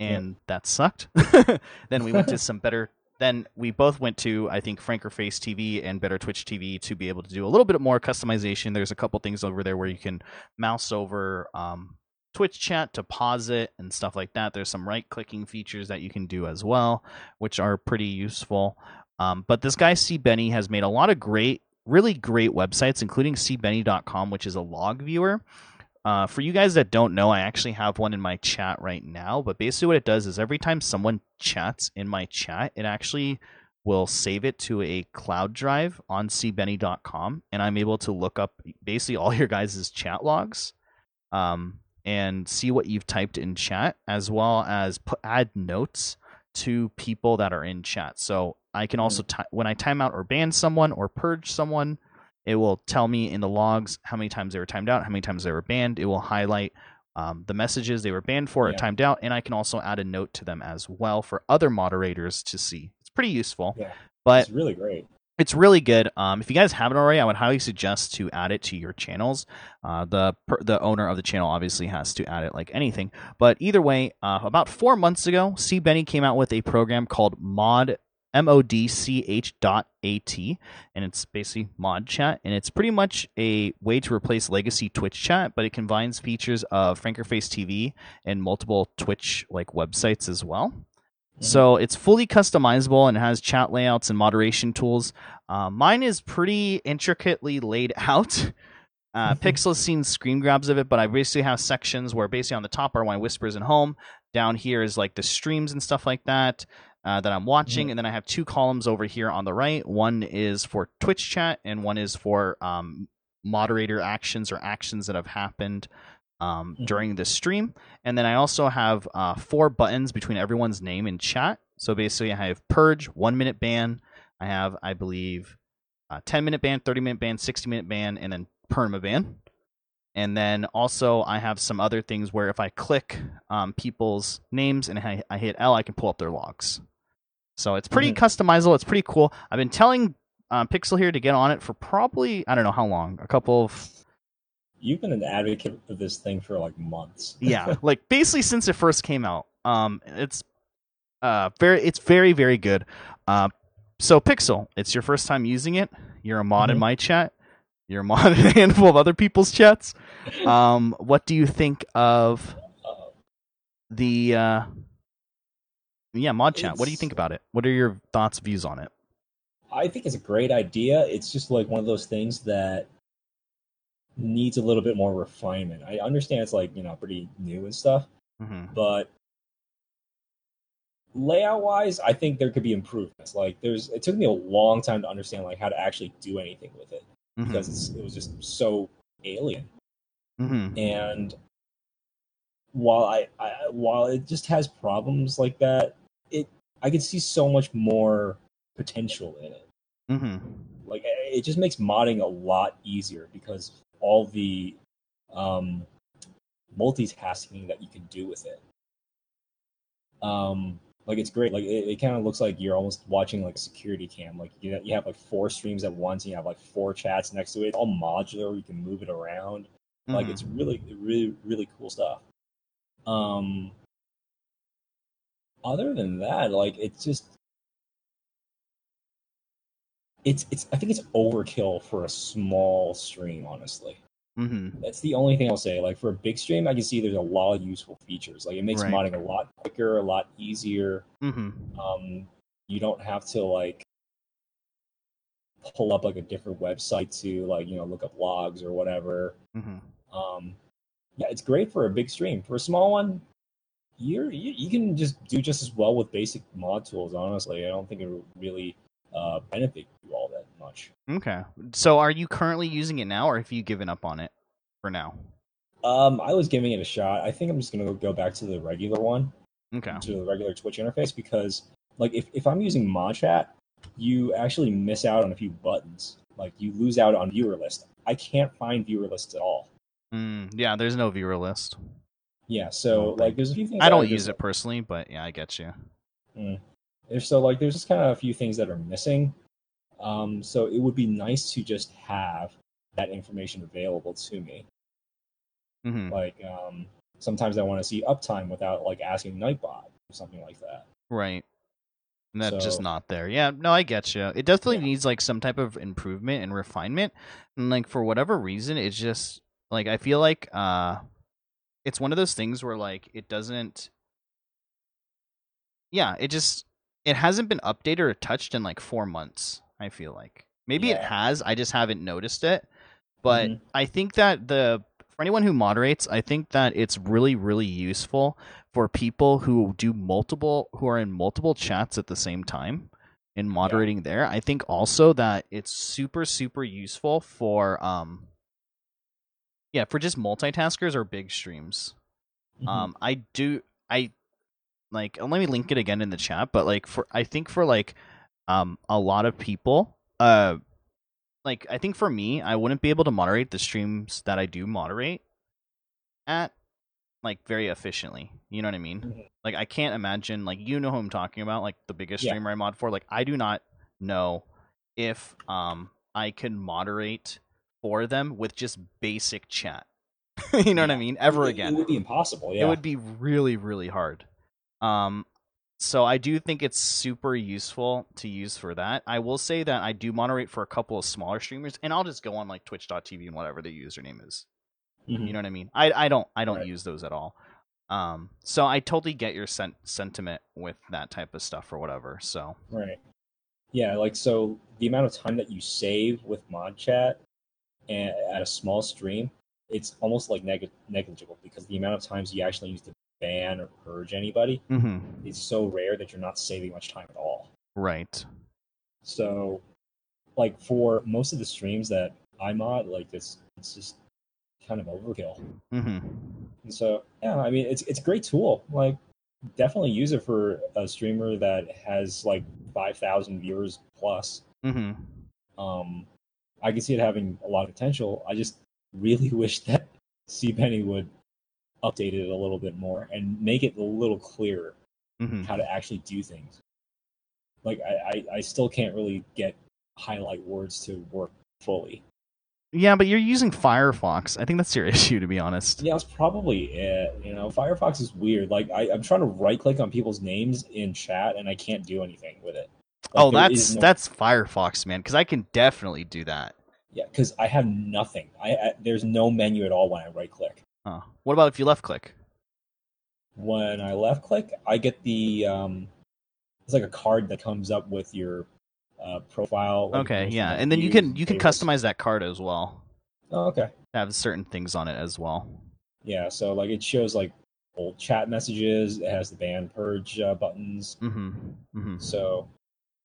and that sucked. then we went to some better. Then we both went to I think Franker Face TV and Better Twitch TV to be able to do a little bit more customization. There's a couple things over there where you can mouse over um, Twitch chat to pause it and stuff like that. There's some right clicking features that you can do as well, which are pretty useful. Um, but this guy C Benny has made a lot of great, really great websites, including cbenny.com, which is a log viewer. Uh, for you guys that don't know, I actually have one in my chat right now. But basically, what it does is every time someone chats in my chat, it actually will save it to a cloud drive on cbenny.com, and I'm able to look up basically all your guys' chat logs um, and see what you've typed in chat, as well as put, add notes to people that are in chat. So I can also, hmm. t- when I time out or ban someone or purge someone, it will tell me in the logs how many times they were timed out, how many times they were banned. It will highlight um, the messages they were banned for yeah. or timed out, and I can also add a note to them as well for other moderators to see. It's pretty useful. Yeah, but it's really great. It's really good. Um, if you guys haven't already, I would highly suggest to add it to your channels. Uh, the the owner of the channel obviously has to add it like anything. But either way, uh, about four months ago, C Benny came out with a program called Mod modch dot at and it's basically mod chat and it's pretty much a way to replace legacy twitch chat but it combines features of frankerface tv and multiple twitch like websites as well mm-hmm. so it's fully customizable and has chat layouts and moderation tools uh, mine is pretty intricately laid out uh, mm-hmm. Pixel has seen screen grabs of it, but I basically have sections where basically on the top are my whispers and home. Down here is like the streams and stuff like that. uh, that I'm watching, mm-hmm. and then I have two columns over here on the right. One is for Twitch chat, and one is for um, moderator actions or actions that have happened um, mm-hmm. during the stream. And then I also have uh, four buttons between everyone's name and chat. So basically, I have purge, one minute ban. I have, I believe, uh, 10 minute ban, 30 minute ban, 60 minute ban, and then perma ban. And then also, I have some other things where if I click um, people's names and I, I, hit L, I can pull up their logs. So it's pretty mm-hmm. customizable. It's pretty cool. I've been telling uh, Pixel here to get on it for probably I don't know how long, a couple of. You've been an advocate of this thing for like months. yeah, like basically since it first came out. Um, it's uh very it's very very good. Uh, so Pixel, it's your first time using it. You're a mod mm-hmm. in my chat. You're a mod in a handful of other people's chats. Um, what do you think of the uh, yeah mod chat? It's... What do you think about it? What are your thoughts, views on it? I think it's a great idea. It's just like one of those things that needs a little bit more refinement. I understand it's like you know pretty new and stuff, mm-hmm. but layout wise, I think there could be improvements. Like there's, it took me a long time to understand like how to actually do anything with it mm-hmm. because it was just so alien. Mm-hmm. And while I, I, while it just has problems like that, it I could see so much more potential in it. Mm-hmm. Like it just makes modding a lot easier because all the um, multitasking that you can do with it. Um, like it's great. Like it, it kind of looks like you're almost watching like security cam. Like you you have like four streams at once. And you have like four chats next to it. It's all modular. You can move it around. Mm-hmm. Like it's really really really cool stuff. Um. Other than that, like it's just it's it's I think it's overkill for a small stream, honestly. Mm-hmm. That's the only thing I'll say. Like for a big stream, I can see there's a lot of useful features. Like it makes right. modding a lot quicker, a lot easier. Mm-hmm. Um, you don't have to like pull up like a different website to like you know look up logs or whatever. Mm-hmm. Um, yeah, it's great for a big stream. For a small one, you're you, you can just do just as well with basic mod tools. Honestly, I don't think it really uh, benefit all that much. Okay. So are you currently using it now, or have you given up on it for now? Um, I was giving it a shot. I think I'm just gonna go back to the regular one. Okay. To the regular Twitch interface because, like, if, if I'm using mod chat, you actually miss out on a few buttons. Like, you lose out on viewer list. I can't find viewer lists at all. Mm, yeah, there's no viewer list. Yeah, so like, there's a few things. I don't use it personally, but yeah, I get you. Mm. So like, there's just kind of a few things that are missing. Um, so it would be nice to just have that information available to me. Mm-hmm. Like um, sometimes I want to see uptime without like asking Nightbot or something like that. Right. And that's so, just not there. Yeah, no, I get you. It definitely yeah. needs like some type of improvement and refinement. And like for whatever reason, it's just like I feel like uh it's one of those things where like it doesn't yeah, it just it hasn't been updated or touched in like 4 months. I feel like maybe yeah. it has. I just haven't noticed it. But mm-hmm. I think that the for anyone who moderates, I think that it's really really useful for people who do multiple who are in multiple chats at the same time in moderating yeah. there. I think also that it's super super useful for um yeah, for just multitaskers or big streams. Mm-hmm. Um I do I like let me link it again in the chat, but like for I think for like um, a lot of people, uh, like I think for me, I wouldn't be able to moderate the streams that I do moderate at like very efficiently. You know what I mean? Mm-hmm. Like I can't imagine like you know who I'm talking about, like the biggest yeah. streamer I mod for. Like I do not know if um I can moderate for them with just basic chat. you know yeah. what I mean? Ever it, again. It would be impossible, yeah. It would be really, really hard. Um so I do think it's super useful to use for that. I will say that I do moderate for a couple of smaller streamers, and I'll just go on like Twitch.tv and whatever the username is. Mm-hmm. You know what I mean? I I don't I don't right. use those at all. Um, so I totally get your sen- sentiment with that type of stuff or whatever. So right, yeah, like so the amount of time that you save with mod chat and at a small stream, it's almost like neg- negligible because the amount of times you actually use to ban or purge anybody. Mm-hmm. It's so rare that you're not saving much time at all. Right. So, like for most of the streams that I mod, like it's it's just kind of overkill. Mm-hmm. And so, yeah, I mean, it's it's a great tool. Like, definitely use it for a streamer that has like five thousand viewers plus. Mm-hmm. Um, I can see it having a lot of potential. I just really wish that C Benny would update it a little bit more and make it a little clearer Mm-hmm. how to actually do things. Like I, I, I still can't really get highlight words to work fully. Yeah, but you're using Firefox. I think that's your issue, to be honest. Yeah, that's probably it. You know, Firefox is weird. Like I, I'm trying to right click on people's names in chat and I can't do anything with it. Like, oh, that's no- that's Firefox, man. Because I can definitely do that. yeah, because I have nothing. I, I there's no menu at all when I right click. Huh. What about if you left click? When I left click, I get the um, it's like a card that comes up with your uh, profile. like, Okay, yeah, and then you can you can favorites. customize that card as well. Oh, okay. Have certain things on it as well. Yeah, so like it shows like old chat messages. It has the ban purge uh, buttons. Mm-hmm. Mm-hmm. So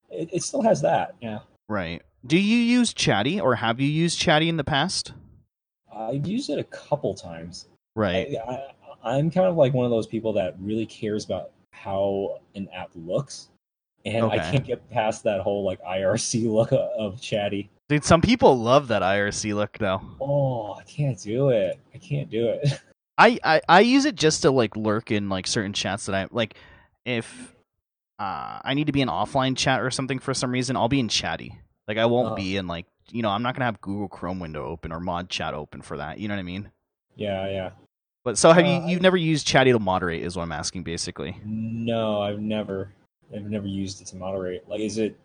it, it still has that. Yeah, Right. Do you use Chatty or have you used Chatty in the past? I've used it a couple times. Right. I, I'm kind of like one of those people that really cares about how an app looks, and I can't get past that whole like IRC look of, of chatty. Dude, some people love that IRC look though. Oh, I can't do it. I can't do it. I, I I use it just to like lurk in like certain chats that I like if uh I need to be in offline chat or something for some reason, I'll be in chatty. Like I won't Uh-huh. be in like you know, I'm not gonna have Google Chrome window open or mod chat open for that. You know what I mean? yeah, yeah. But so have Uh, you you've never used chatty to moderate is what I'm asking basically. No, I've never, I've never used it to moderate. Like, is it,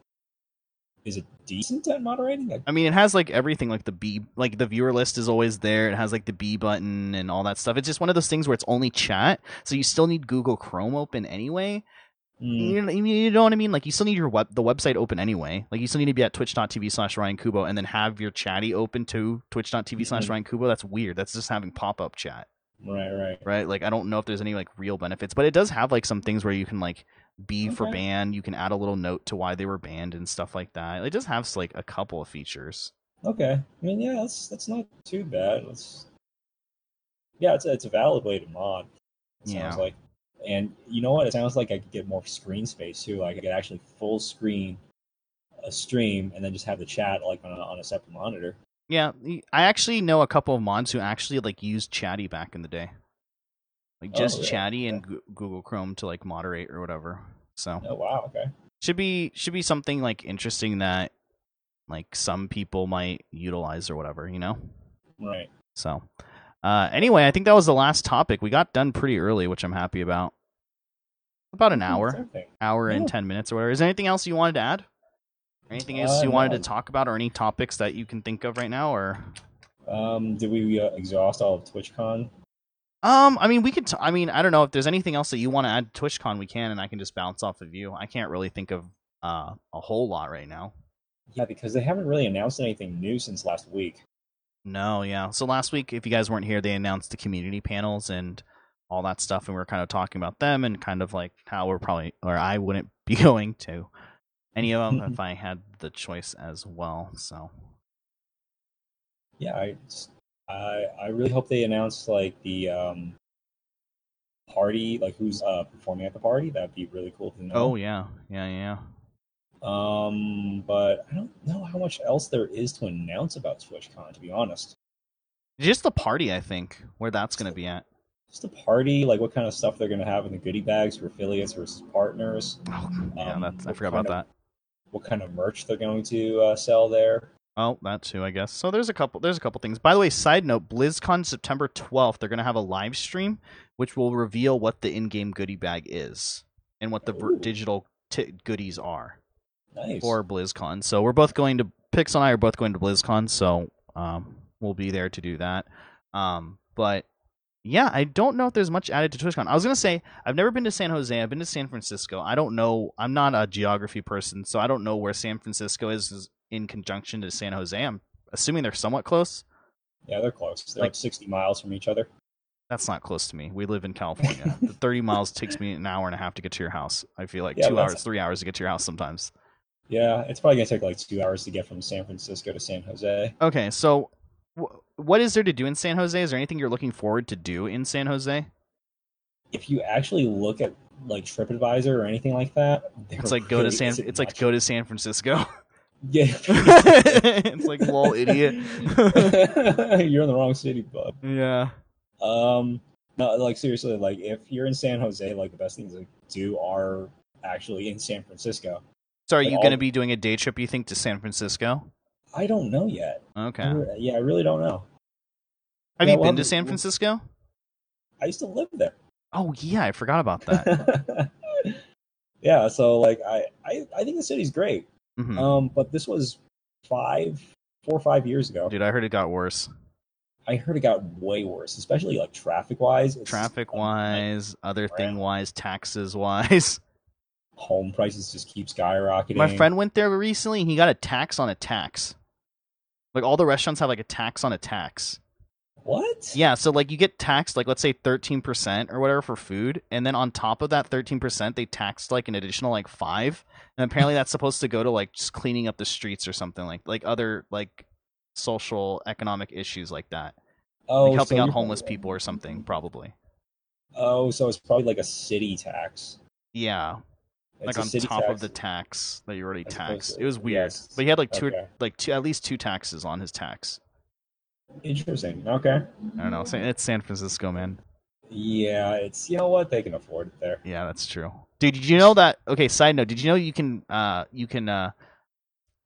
is it decent at moderating? Like, I mean, it has like everything, like the B, like the viewer list is always there. It has like the B button and all that stuff. It's just one of those things where it's only chat, so you still need Google Chrome open anyway. Mm, You, know, you know what I mean? Like you still need your web, the website open anyway. Like you still need to be at twitch.tv slash Ryan Kubo and then have your chatty open to twitch.tv slash Mhm. Ryan Kubo. That's weird. That's just having pop up chat, right, right. right? Like I don't know if there's any like real benefits, but it does have like some things where you can like B for Okay. ban. You can add a little note to why they were banned and stuff like that. It does have like a couple of features. Okay. I mean, yeah, that's that's not too bad. It's yeah, it's a, it's a valid way to mod. It sounds Yeah. like, and you know what? It sounds like I could get more screen space too. Like I could actually full screen a stream and then just have the chat like on a, on a separate monitor. Yeah, I actually know a couple of mods who actually like used Chatty back in the day, like Oh, just really? Chatty and Goo- Google Chrome to like moderate or whatever. So Oh wow. Okay. should be should be something like interesting that like some people might utilize or whatever, you know. Right. So uh, anyway, I think that was the last topic. We got done pretty early, which I'm happy about. About an hour, Something. hour and Yeah. ten minutes or whatever. Is there anything else you wanted to add? Anything else Uh, you wanted no. to talk about, or any topics that you can think of right now, or? Um, did we uh, exhaust all of TwitchCon? Um, I mean, we could. T- I mean, I don't know if there's anything else that you want to add to TwitchCon. We can, and I can just bounce off of you. I can't really think of uh, a whole lot right now. Yeah, because they haven't really announced anything new since last week. No, yeah. So last week, if you guys weren't here, they announced the community panels and all that stuff, and we were kind of talking about them and kind of like how we're probably, or I wouldn't be going to any of them if I had the choice as well. So yeah, I, I, I really hope they announce like the um, party, like who's uh, performing at the party. That'd be really cool to know. Oh yeah, yeah, yeah. Um, but I don't know how much else there is to announce about TwitchCon. To be honest, Just the party, I think, where that's going to be at. just a party, like what kind of stuff they're going to have in the goodie bags for affiliates versus partners. Oh, yeah, Um, I what forgot about kind that. What kind of merch they're going to uh, sell there. Oh, that too, I guess. So there's a couple. There's a couple things. By the way, side note: BlizzCon September 12th. They're gonna have a live stream, which will reveal what the in-game goodie bag is and what the Ooh. digital t- goodies are Nice. for BlizzCon. So we're both going to Pix and I are both going to BlizzCon, so um, we'll be there to do that. Um, but yeah, I don't know if there's much added to TwitchCon. I was gonna say I've never been to San Jose. I've been to San Francisco. I don't know. I'm not a geography person, so I don't know where San Francisco is, in conjunction to San Jose. I'm assuming they're somewhat close. yeah, they're close. They're like- like 60 miles from each other. That's not close to me. We live in California. the 30 miles takes me an hour and a half to get to your house. I feel like yeah, two hours, three hours to get to your house sometimes. Yeah, it's probably gonna take like two hours to get from San Francisco to San Jose. Okay, so what is there to do in San Jose? Is there anything you're looking forward to do in San Jose? If you actually look at like TripAdvisor or anything like that, it's like go to San. It's like go to San Francisco. Yeah, it's like lol, idiot. you're in the wrong city, bud. Yeah. Um, no, like seriously, like if you're in San Jose, like the best things to do are actually in San Francisco. So, are you going to be doing a day trip? You think to San Francisco? I don't know yet. Okay. I, yeah, I really don't know. Have yeah, you been to San Francisco? I used to live there. Oh yeah, I forgot about that. yeah, so like I, I, I think the city's great. Mm-hmm. Um, but this was five, four or five years ago. Dude, I heard it got worse. I heard it got way worse, especially like traffic wise. Traffic wise, like, other thing wise, taxes wise. Home prices just keep skyrocketing. My friend went there recently and he got a tax on a tax. Like all the restaurants have like a tax on a tax. What? Yeah, so like you get taxed like let's say 13% or whatever for food and then on top of that 13% they taxed like an additional like 5 and apparently that's supposed to go to like just cleaning up the streets or something like like other like social economic issues like that. Oh, like helping so out homeless people or something probably. Oh, so it's probably like a city tax. Yeah. It's like on top tax. of the tax that you already taxed. It was weird. Yes. But he had like two okay. like two at least two taxes on his tax. Interesting. Okay. I don't know. It's San Francisco, man. Yeah, it's you know what they can afford it there. Yeah, that's true. Dude, did you know that? Okay, side note. Did you know you can uh you can uh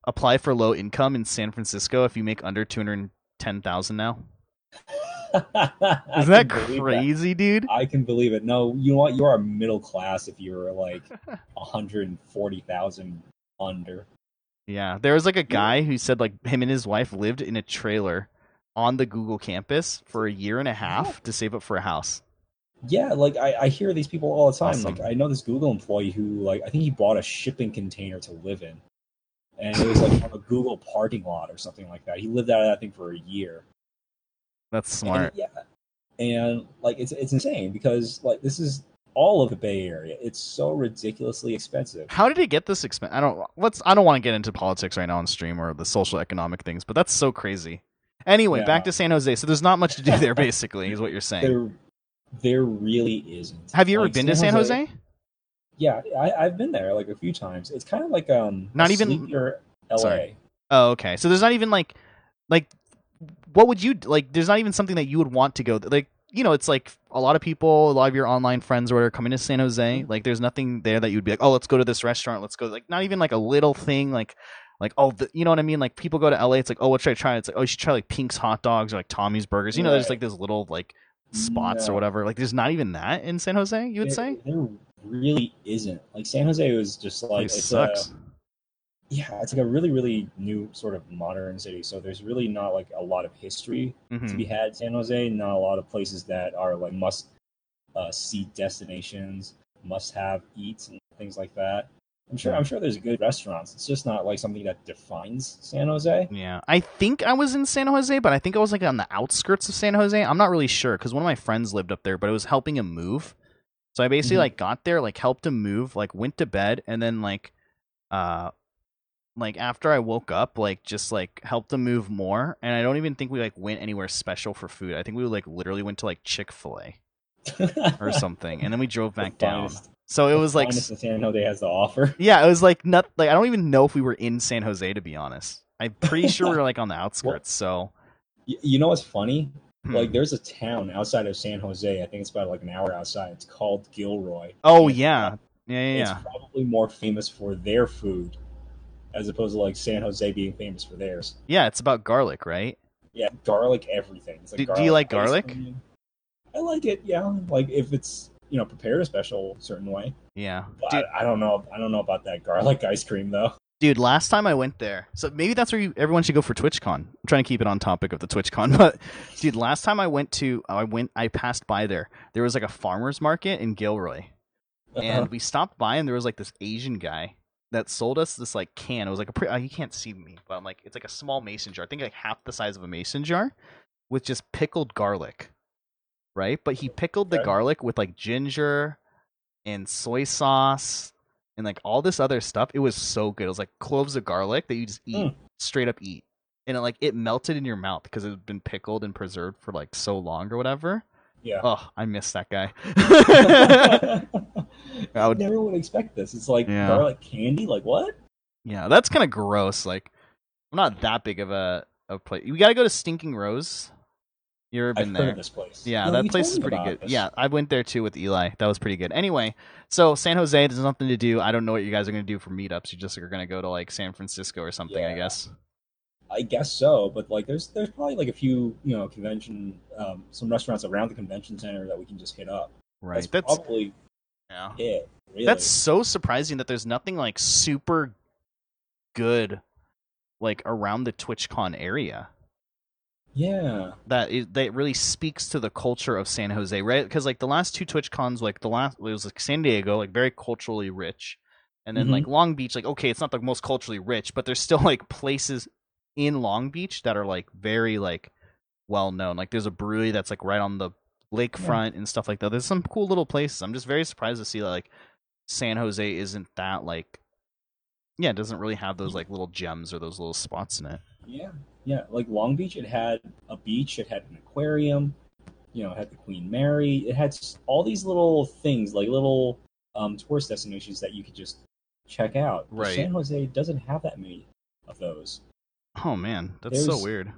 apply for low income in San Francisco if you make under two hundred ten thousand now? Is that crazy, that. dude? I can believe it. No, you know what? You are middle class if you're like hundred and forty thousand under. Yeah, there was like a guy who said like him and his wife lived in a trailer on the Google campus for a year and a half to save up for a house. Yeah, like I, I hear these people all the time. Awesome. Like I know this Google employee who like I think he bought a shipping container to live in. And it was like on a Google parking lot or something like that. He lived out of that thing for a year. That's smart. And, yeah. And like it's it's insane because like this is all of the Bay Area. It's so ridiculously expensive. How did it get this expensive? I don't let's I don't want to get into politics right now on stream or the social economic things, but that's so crazy. Anyway, yeah. back to San Jose. So there's not much to do there, basically, is what you're saying. There, there really isn't. Have you ever been to San Jose? Jose? Yeah, I, have been there like a few times. It's kind of like um, not even your LA. Sorry. Oh, okay. So there's not even like, like, what would you like? There's not even something that you would want to go. Like, you know, it's like a lot of people, a lot of your online friends or whatever coming to San Jose. Mm-hmm. Like, there's nothing there that you'd be like, oh, let's go to this restaurant. Let's go. Like, not even like a little thing. Like, like oh the, you know what I mean? Like people go to LA, it's like oh what should I try? It's like oh you should try like Pink's hot dogs or like Tommy's burgers. You know, right. there's like this little like spots no. or whatever. Like there's not even that in San Jose. You would there, say there really isn't. Like San Jose was just like it sucks. A, yeah, it's like a really really new sort of modern city. So there's really not like a lot of history mm-hmm. to be had. San Jose, not a lot of places that are like must uh, see destinations, must have eats and things like that. I'm sure. I'm sure there's good restaurants. It's just not like something that defines San Jose. Yeah, I think I was in San Jose, but I think I was like on the outskirts of San Jose. I'm not really sure because one of my friends lived up there, but it was helping him move. So I basically mm-hmm. like got there, like helped him move, like went to bed, and then like, uh, like after I woke up, like just like helped them move more. And I don't even think we like went anywhere special for food. I think we like literally went to like Chick Fil A or something, and then we drove back down. So it was like San Jose has to offer. Yeah, it was like not like I don't even know if we were in San Jose to be honest. I'm pretty sure we were like on the outskirts. Well, so you know what's funny? Hmm. Like there's a town outside of San Jose. I think it's about like an hour outside. It's called Gilroy. Oh yeah, yeah, yeah. It's probably more famous for their food as opposed to like San Jose being famous for theirs. Yeah, it's about garlic, right? Yeah, garlic everything. Like do, garlic do, you like garlic? I like it. Yeah, like if it's you know prepared a special certain way. Yeah, I, I, don't know. I don't know about that garlic ice cream though. Dude, last time I went there, so maybe that's where you, everyone should go for TwitchCon. I'm trying to keep it on topic of the TwitchCon, but dude, last time I went to, I went, I passed by there. There was like a farmers market in Gilroy, uh-huh. and we stopped by, and there was like this Asian guy that sold us this like can. It was like a pretty, uh, you can't see me, but I'm like, it's like a small mason jar. I think like half the size of a mason jar, with just pickled garlic right? But he pickled the garlic with like ginger and soy sauce and like all this other stuff. It was so good. It was like cloves of garlic that you just eat Mm. straight up eat, and it like it melted in your mouth because it had been pickled and preserved for like so long or whatever. Yeah. Oh, I miss that guy. I would- never would expect this. It's like Yeah. garlic candy. Like what? yeah, that's kind of gross. Like, I'm not that big of a a place. You got to go to Stinking Rose. You ever I've been heard there? of this place. Yeah, No, that place is pretty good. this. Yeah, I went there too with Eli. That was pretty good. Anyway, so San Jose, there's nothing to do. I don't know what you guys are going to do for meetups. You just are going to go to like San Francisco or something, I guess. I guess so, but like there's there's probably like a few you know convention um, some restaurants around the convention center that we can just hit up. Right. That's, That's, probably yeah. it. Really. That's so surprising that there's nothing like super good like around the TwitchCon area. yeah. that that really speaks to the culture of San Jose, right? Because like the last two Twitch cons, like the last it was like San Diego, like very culturally rich, and then Mhm. like Long Beach, like okay, it's not the most culturally rich, but there's still like places in Long Beach that are like very like well known. Like there's a brewery that's like right on the lakefront and stuff like that. There's some cool little places. I'm just very surprised to see that like San Jose isn't that like yeah, it doesn't really have those like little gems or those little spots in it. Yeah, yeah. Like Long Beach, it had a beach, it had an aquarium, you know, it had the Queen Mary. It had all these little things, like little um, tourist destinations that you could just check out. Right. San Jose doesn't have that many of those. Oh man, that's so weird.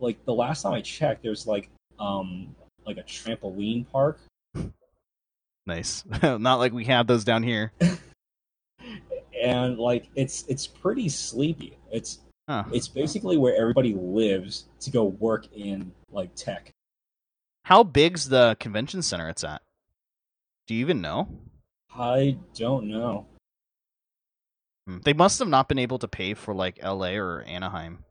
Like the last time I checked, there's like um like a trampoline park, Nice. Not like we have those down here. and like it's it's pretty sleepy. It's Huh. it's basically where everybody lives to go work in like tech. How big's the convention center it's at? Do you even know? I don't know. Hmm. They must have not been able to pay for like LA or Anaheim.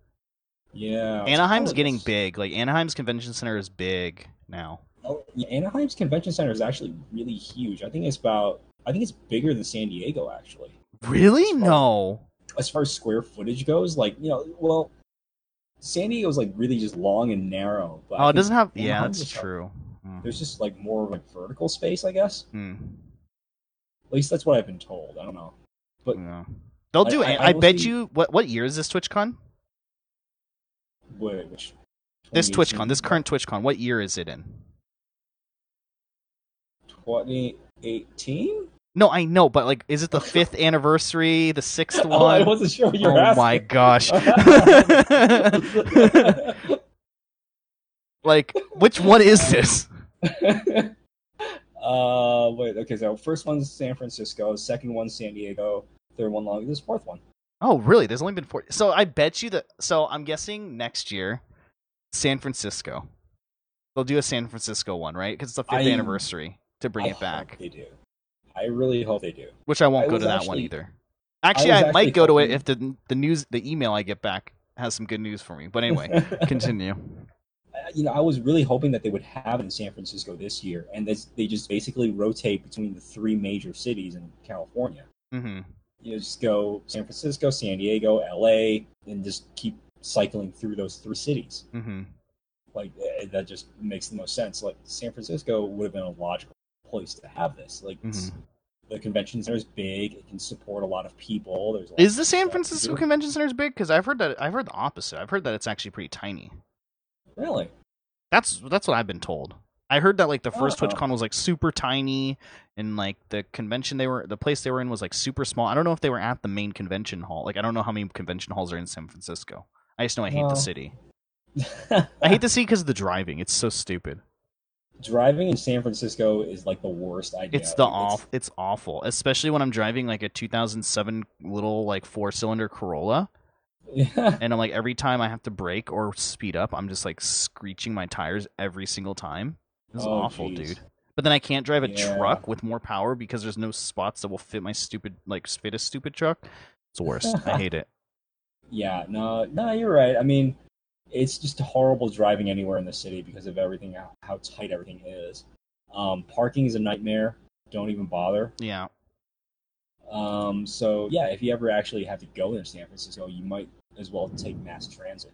Yeah, Anaheim's getting big. Like Anaheim's convention center is big now. Oh, yeah, Anaheim's convention center is actually really huge. I think it's about. I think it's bigger than San Diego actually. Really? No. As far as square footage goes, like you know, well, San Diego's like really just long and narrow. But Oh, it doesn't have. Yeah, that's like, true. Hmm. There's just like more of like vertical space, I guess. Hmm. At least that's what I've been told. I don't know. But. They'll do. I- I, I bet honestly- you. What what year is this TwitchCon? wait, which This 2018? TwitchCon. This current TwitchCon. What year is it in? 2018. No, I know, but like, is it the fifth anniversary? The sixth one? Oh, I wasn't sure what you were oh asking. my gosh. like, which one is this? uh, wait. Okay, so first one's San Francisco, second one's San Diego, third one long. This fourth one. Oh, really? There's only been four. So I bet you that. So I'm guessing next year, San Francisco. They'll do a San Francisco one, right? Because it's the fifth I- anniversary to bring I it back. they do. I really hope they do. Which I won't I go to that one either. Actually, was I, might actually go to it if the the news, the email I get back has some good news for me. But anyway, continue. You know, I was really hoping that they would have it in San Francisco this year, and this, they just basically rotate between the three major cities in California. hmm You know, just go San Francisco, San Diego, L.A., and just keep cycling through those three cities. hmm Like eh, that just makes the most sense. Like San Francisco would have been a logical place to have this. Like Mm-hmm. the convention center is big; it can support a lot of people. There's lot Is the San Francisco. Convention Center is big? Because I've heard that I've heard the opposite. I've heard that it's actually pretty tiny. really? That's that's what I've been told. I heard that like the first Oh. TwitchCon was like super tiny, and like the convention they were, the place they were in was like super small. I don't know if they were at the main convention hall. Like I don't know how many convention halls are in San Francisco. I just know I hate the city. I hate the city because of the driving. It's so stupid. driving in San Francisco is like the worst idea. It's the off. It's awful, especially when I'm driving like a 2007 little like four cylinder Corolla, Yeah. and I'm like every time I have to brake or speed up, I'm just like screeching my tires every single time. It's Oh, awful, jeez. dude. But then I can't drive a Yeah. truck with more power because there's no spots that will fit my stupid like fit a stupid truck. It's the worst. I hate it. Yeah, no, no, you're right. I mean, it's just horrible driving anywhere in the city because of everything, how, how tight everything is. Um, parking is a nightmare. Don't even bother. Yeah. Um, so yeah, if you ever actually have to go to San Francisco, you might as well take mass transit.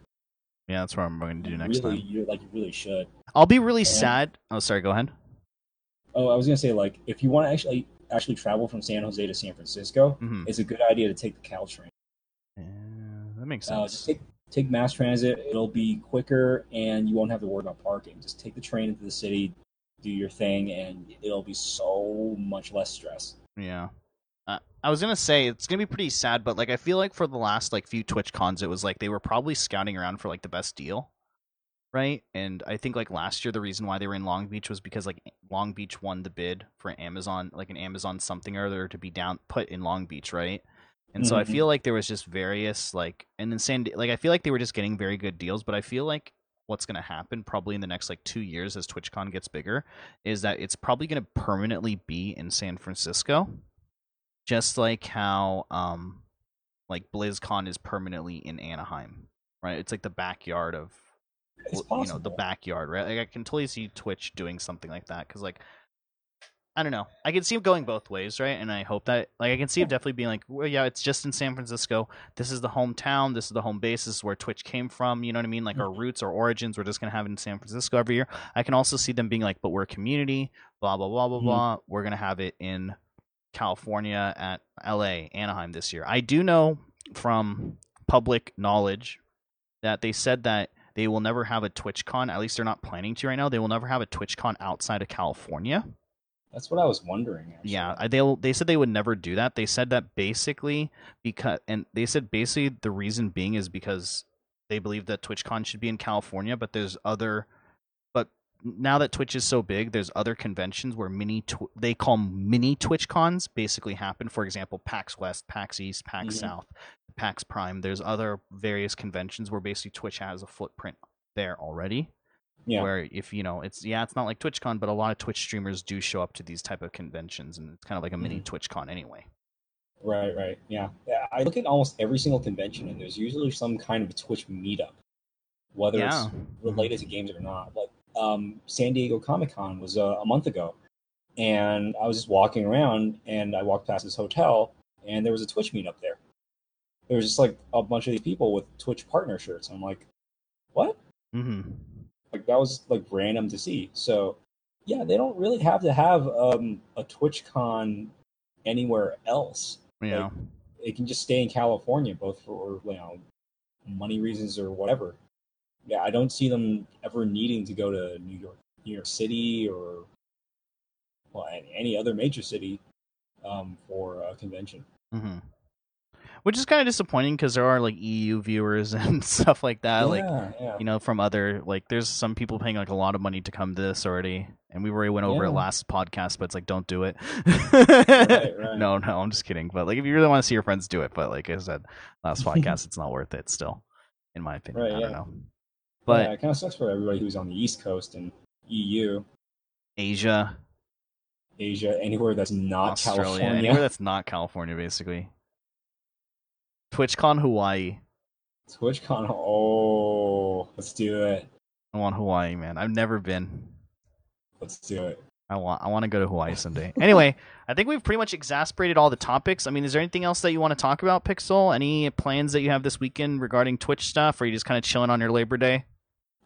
Yeah, that's what I'm going to do next really, time. You like you really should. I'll be really and, sad. Oh, sorry. Go ahead. Oh, I was gonna say like if you want to actually actually travel from San Jose to San Francisco, mm-hmm. it's a good idea to take the Caltrain. Makes uh, sense. Uh, take take mass transit. It'll be quicker, and you won't have to worry about parking. Just take the train into the city, do your thing, and it'll be so much less stress. Yeah. Uh, I was gonna say it's gonna be pretty sad, but like I feel like for the last like few Twitch cons, it was like they were probably scouting around for like the best deal, right? And I think like last year the reason why they were in Long Beach was because like Long Beach won the bid for Amazon, like an Amazon something or other to be down put in Long Beach, right? And mm-hmm. so I mm-hmm. feel like there was just various like, and then Sandy, like I feel like they were just getting very good deals, but I feel like what's going to happen probably in the next like two years as TwitchCon gets bigger is that it's probably going to permanently be in San Francisco, just like how um like BlizzCon is permanently in Anaheim, right? It's like the backyard of you know the backyard, right? Like I can totally see Twitch doing something like that because like I don't know. I can see him going both ways, right? And I hope that, like, I can see him definitely being like, well, yeah, it's just in San Francisco. This is the hometown. This is the home base. This is where Twitch came from. You know what I mean? Like, our mm-hmm. roots, our origins, we're just going to have it in San Francisco every year. I can also see them being like, but we're a community, blah, blah, blah, blah, mm-hmm. blah. We're going to have it in California, at LA, Anaheim this year. I do know from public knowledge that they said that they will never have a TwitchCon. At least they're not planning to right now. They will never have a TwitchCon outside of California. That's what I was wondering. Actually. Yeah, they they said they would never do that. They said that basically because, and they said basically the reason being is because they believe that TwitchCon should be in California, but there's other, but now that Twitch is so big, there's other conventions where mini tw- they call mini TwitchCons basically happen. For example, PAX West, PAX East, PAX mm-hmm. South, PAX Prime. There's other various conventions where basically Twitch has a footprint there already. Yeah. Where if you know it's yeah it's not like TwitchCon, but a lot of Twitch streamers do show up to these type of conventions, and it's kind of like a mm-hmm. mini TwitchCon anyway. Right, right, yeah. yeah. I look at almost every single convention, and there's usually some kind of Twitch meetup, whether yeah. it's related to games or not. Like um, San Diego Comic Con was uh, a month ago, and I was just walking around, and I walked past this hotel, and there was a Twitch meetup there. There was just like a bunch of these people with Twitch partner shirts. I'm like, what? Mm-hmm. Like that was like random to see. So yeah, they don't really have to have um, a TwitchCon anywhere else. Yeah, like, it can just stay in California, both for you know money reasons or whatever. Yeah, I don't see them ever needing to go to New York, New York City, or well, any other major city um, for a convention. Mm-hmm which is kind of disappointing because there are like EU viewers and stuff like that. Yeah, like yeah. you know, from other like there's some people paying like a lot of money to come to this already, and we already went over yeah. it last podcast, but it's like don't do it. right, right. No, no, I'm just kidding. But like if you really want to see your friends do it, but like I said last podcast, it's not worth it. Still, in my opinion, right, I don't know. But yeah, it kind of sucks for everybody who's on the East Coast and EU, Asia. Asia, anywhere that's not Australia, California. Anywhere that's not California, basically. TwitchCon Hawaii. TwitchCon. Oh, let's do it. I want Hawaii, man. I've never been. Let's do it. I want I want to go to Hawaii someday. anyway, I think we've pretty much exasperated all the topics. I mean, is there anything else that you want to talk about, Pixel? Any plans that you have this weekend regarding Twitch stuff, or are you just kind of chilling on your Labor Day?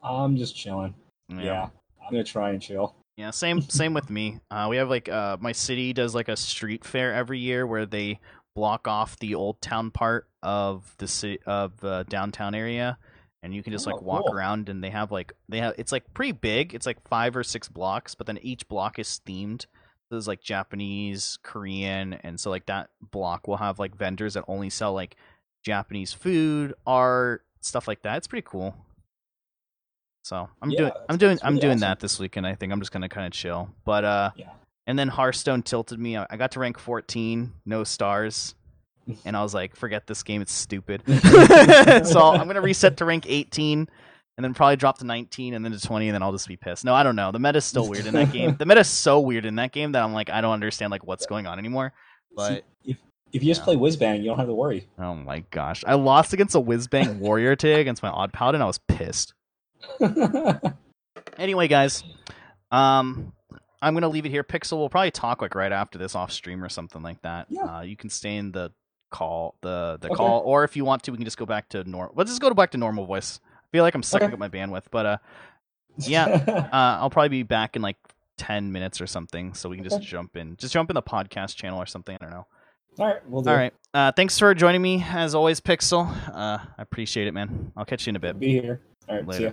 I'm just chilling. Yeah, yeah I'm gonna try and chill. Yeah, same same with me. Uh, we have like uh, my city does like a street fair every year where they block off the old town part of the city of the downtown area and you can just like oh, walk cool. around and they have like they have it's like pretty big. It's like five or six blocks but then each block is themed. There's like japanese korean and so like that block will have like vendors that only sell like japanese food art stuff like that. It's pretty cool. So i'm yeah, doing i'm doing i'm doing awesome. that this weekend i think. I'm just gonna kind of chill. But uh yeah and then Hearthstone tilted me. I got to rank 14, no stars. And I was like, forget this game, it's stupid. so I'm going to reset to rank 18 and then probably drop to 19 and then to 20 and then I'll just be pissed. No, I don't know. The meta's still weird in that game. The meta's so weird in that game that I'm like, I don't understand like what's going on anymore. But See, if if you just yeah. play Whizbang, you don't have to worry. Oh my gosh. I lost against a Whizbang warrior today against my odd paladin. I was pissed. anyway, guys. Um I'm gonna leave it here. Pixel we'll probably talk like right after this off stream or something like that. Yeah. Uh, you can stay in the call the the okay. call, or if you want to, we can just go back to normal. Let's just go back to normal voice. I feel like I'm sucking okay. up my bandwidth, but uh, yeah, uh, I'll probably be back in like ten minutes or something, so we can just okay. jump in, just jump in the podcast channel or something. I don't know. All right, we'll do. All right. Uh, thanks for joining me as always, Pixel. Uh, I appreciate it, man. I'll catch you in a bit. Be here. All right. Later. See ya.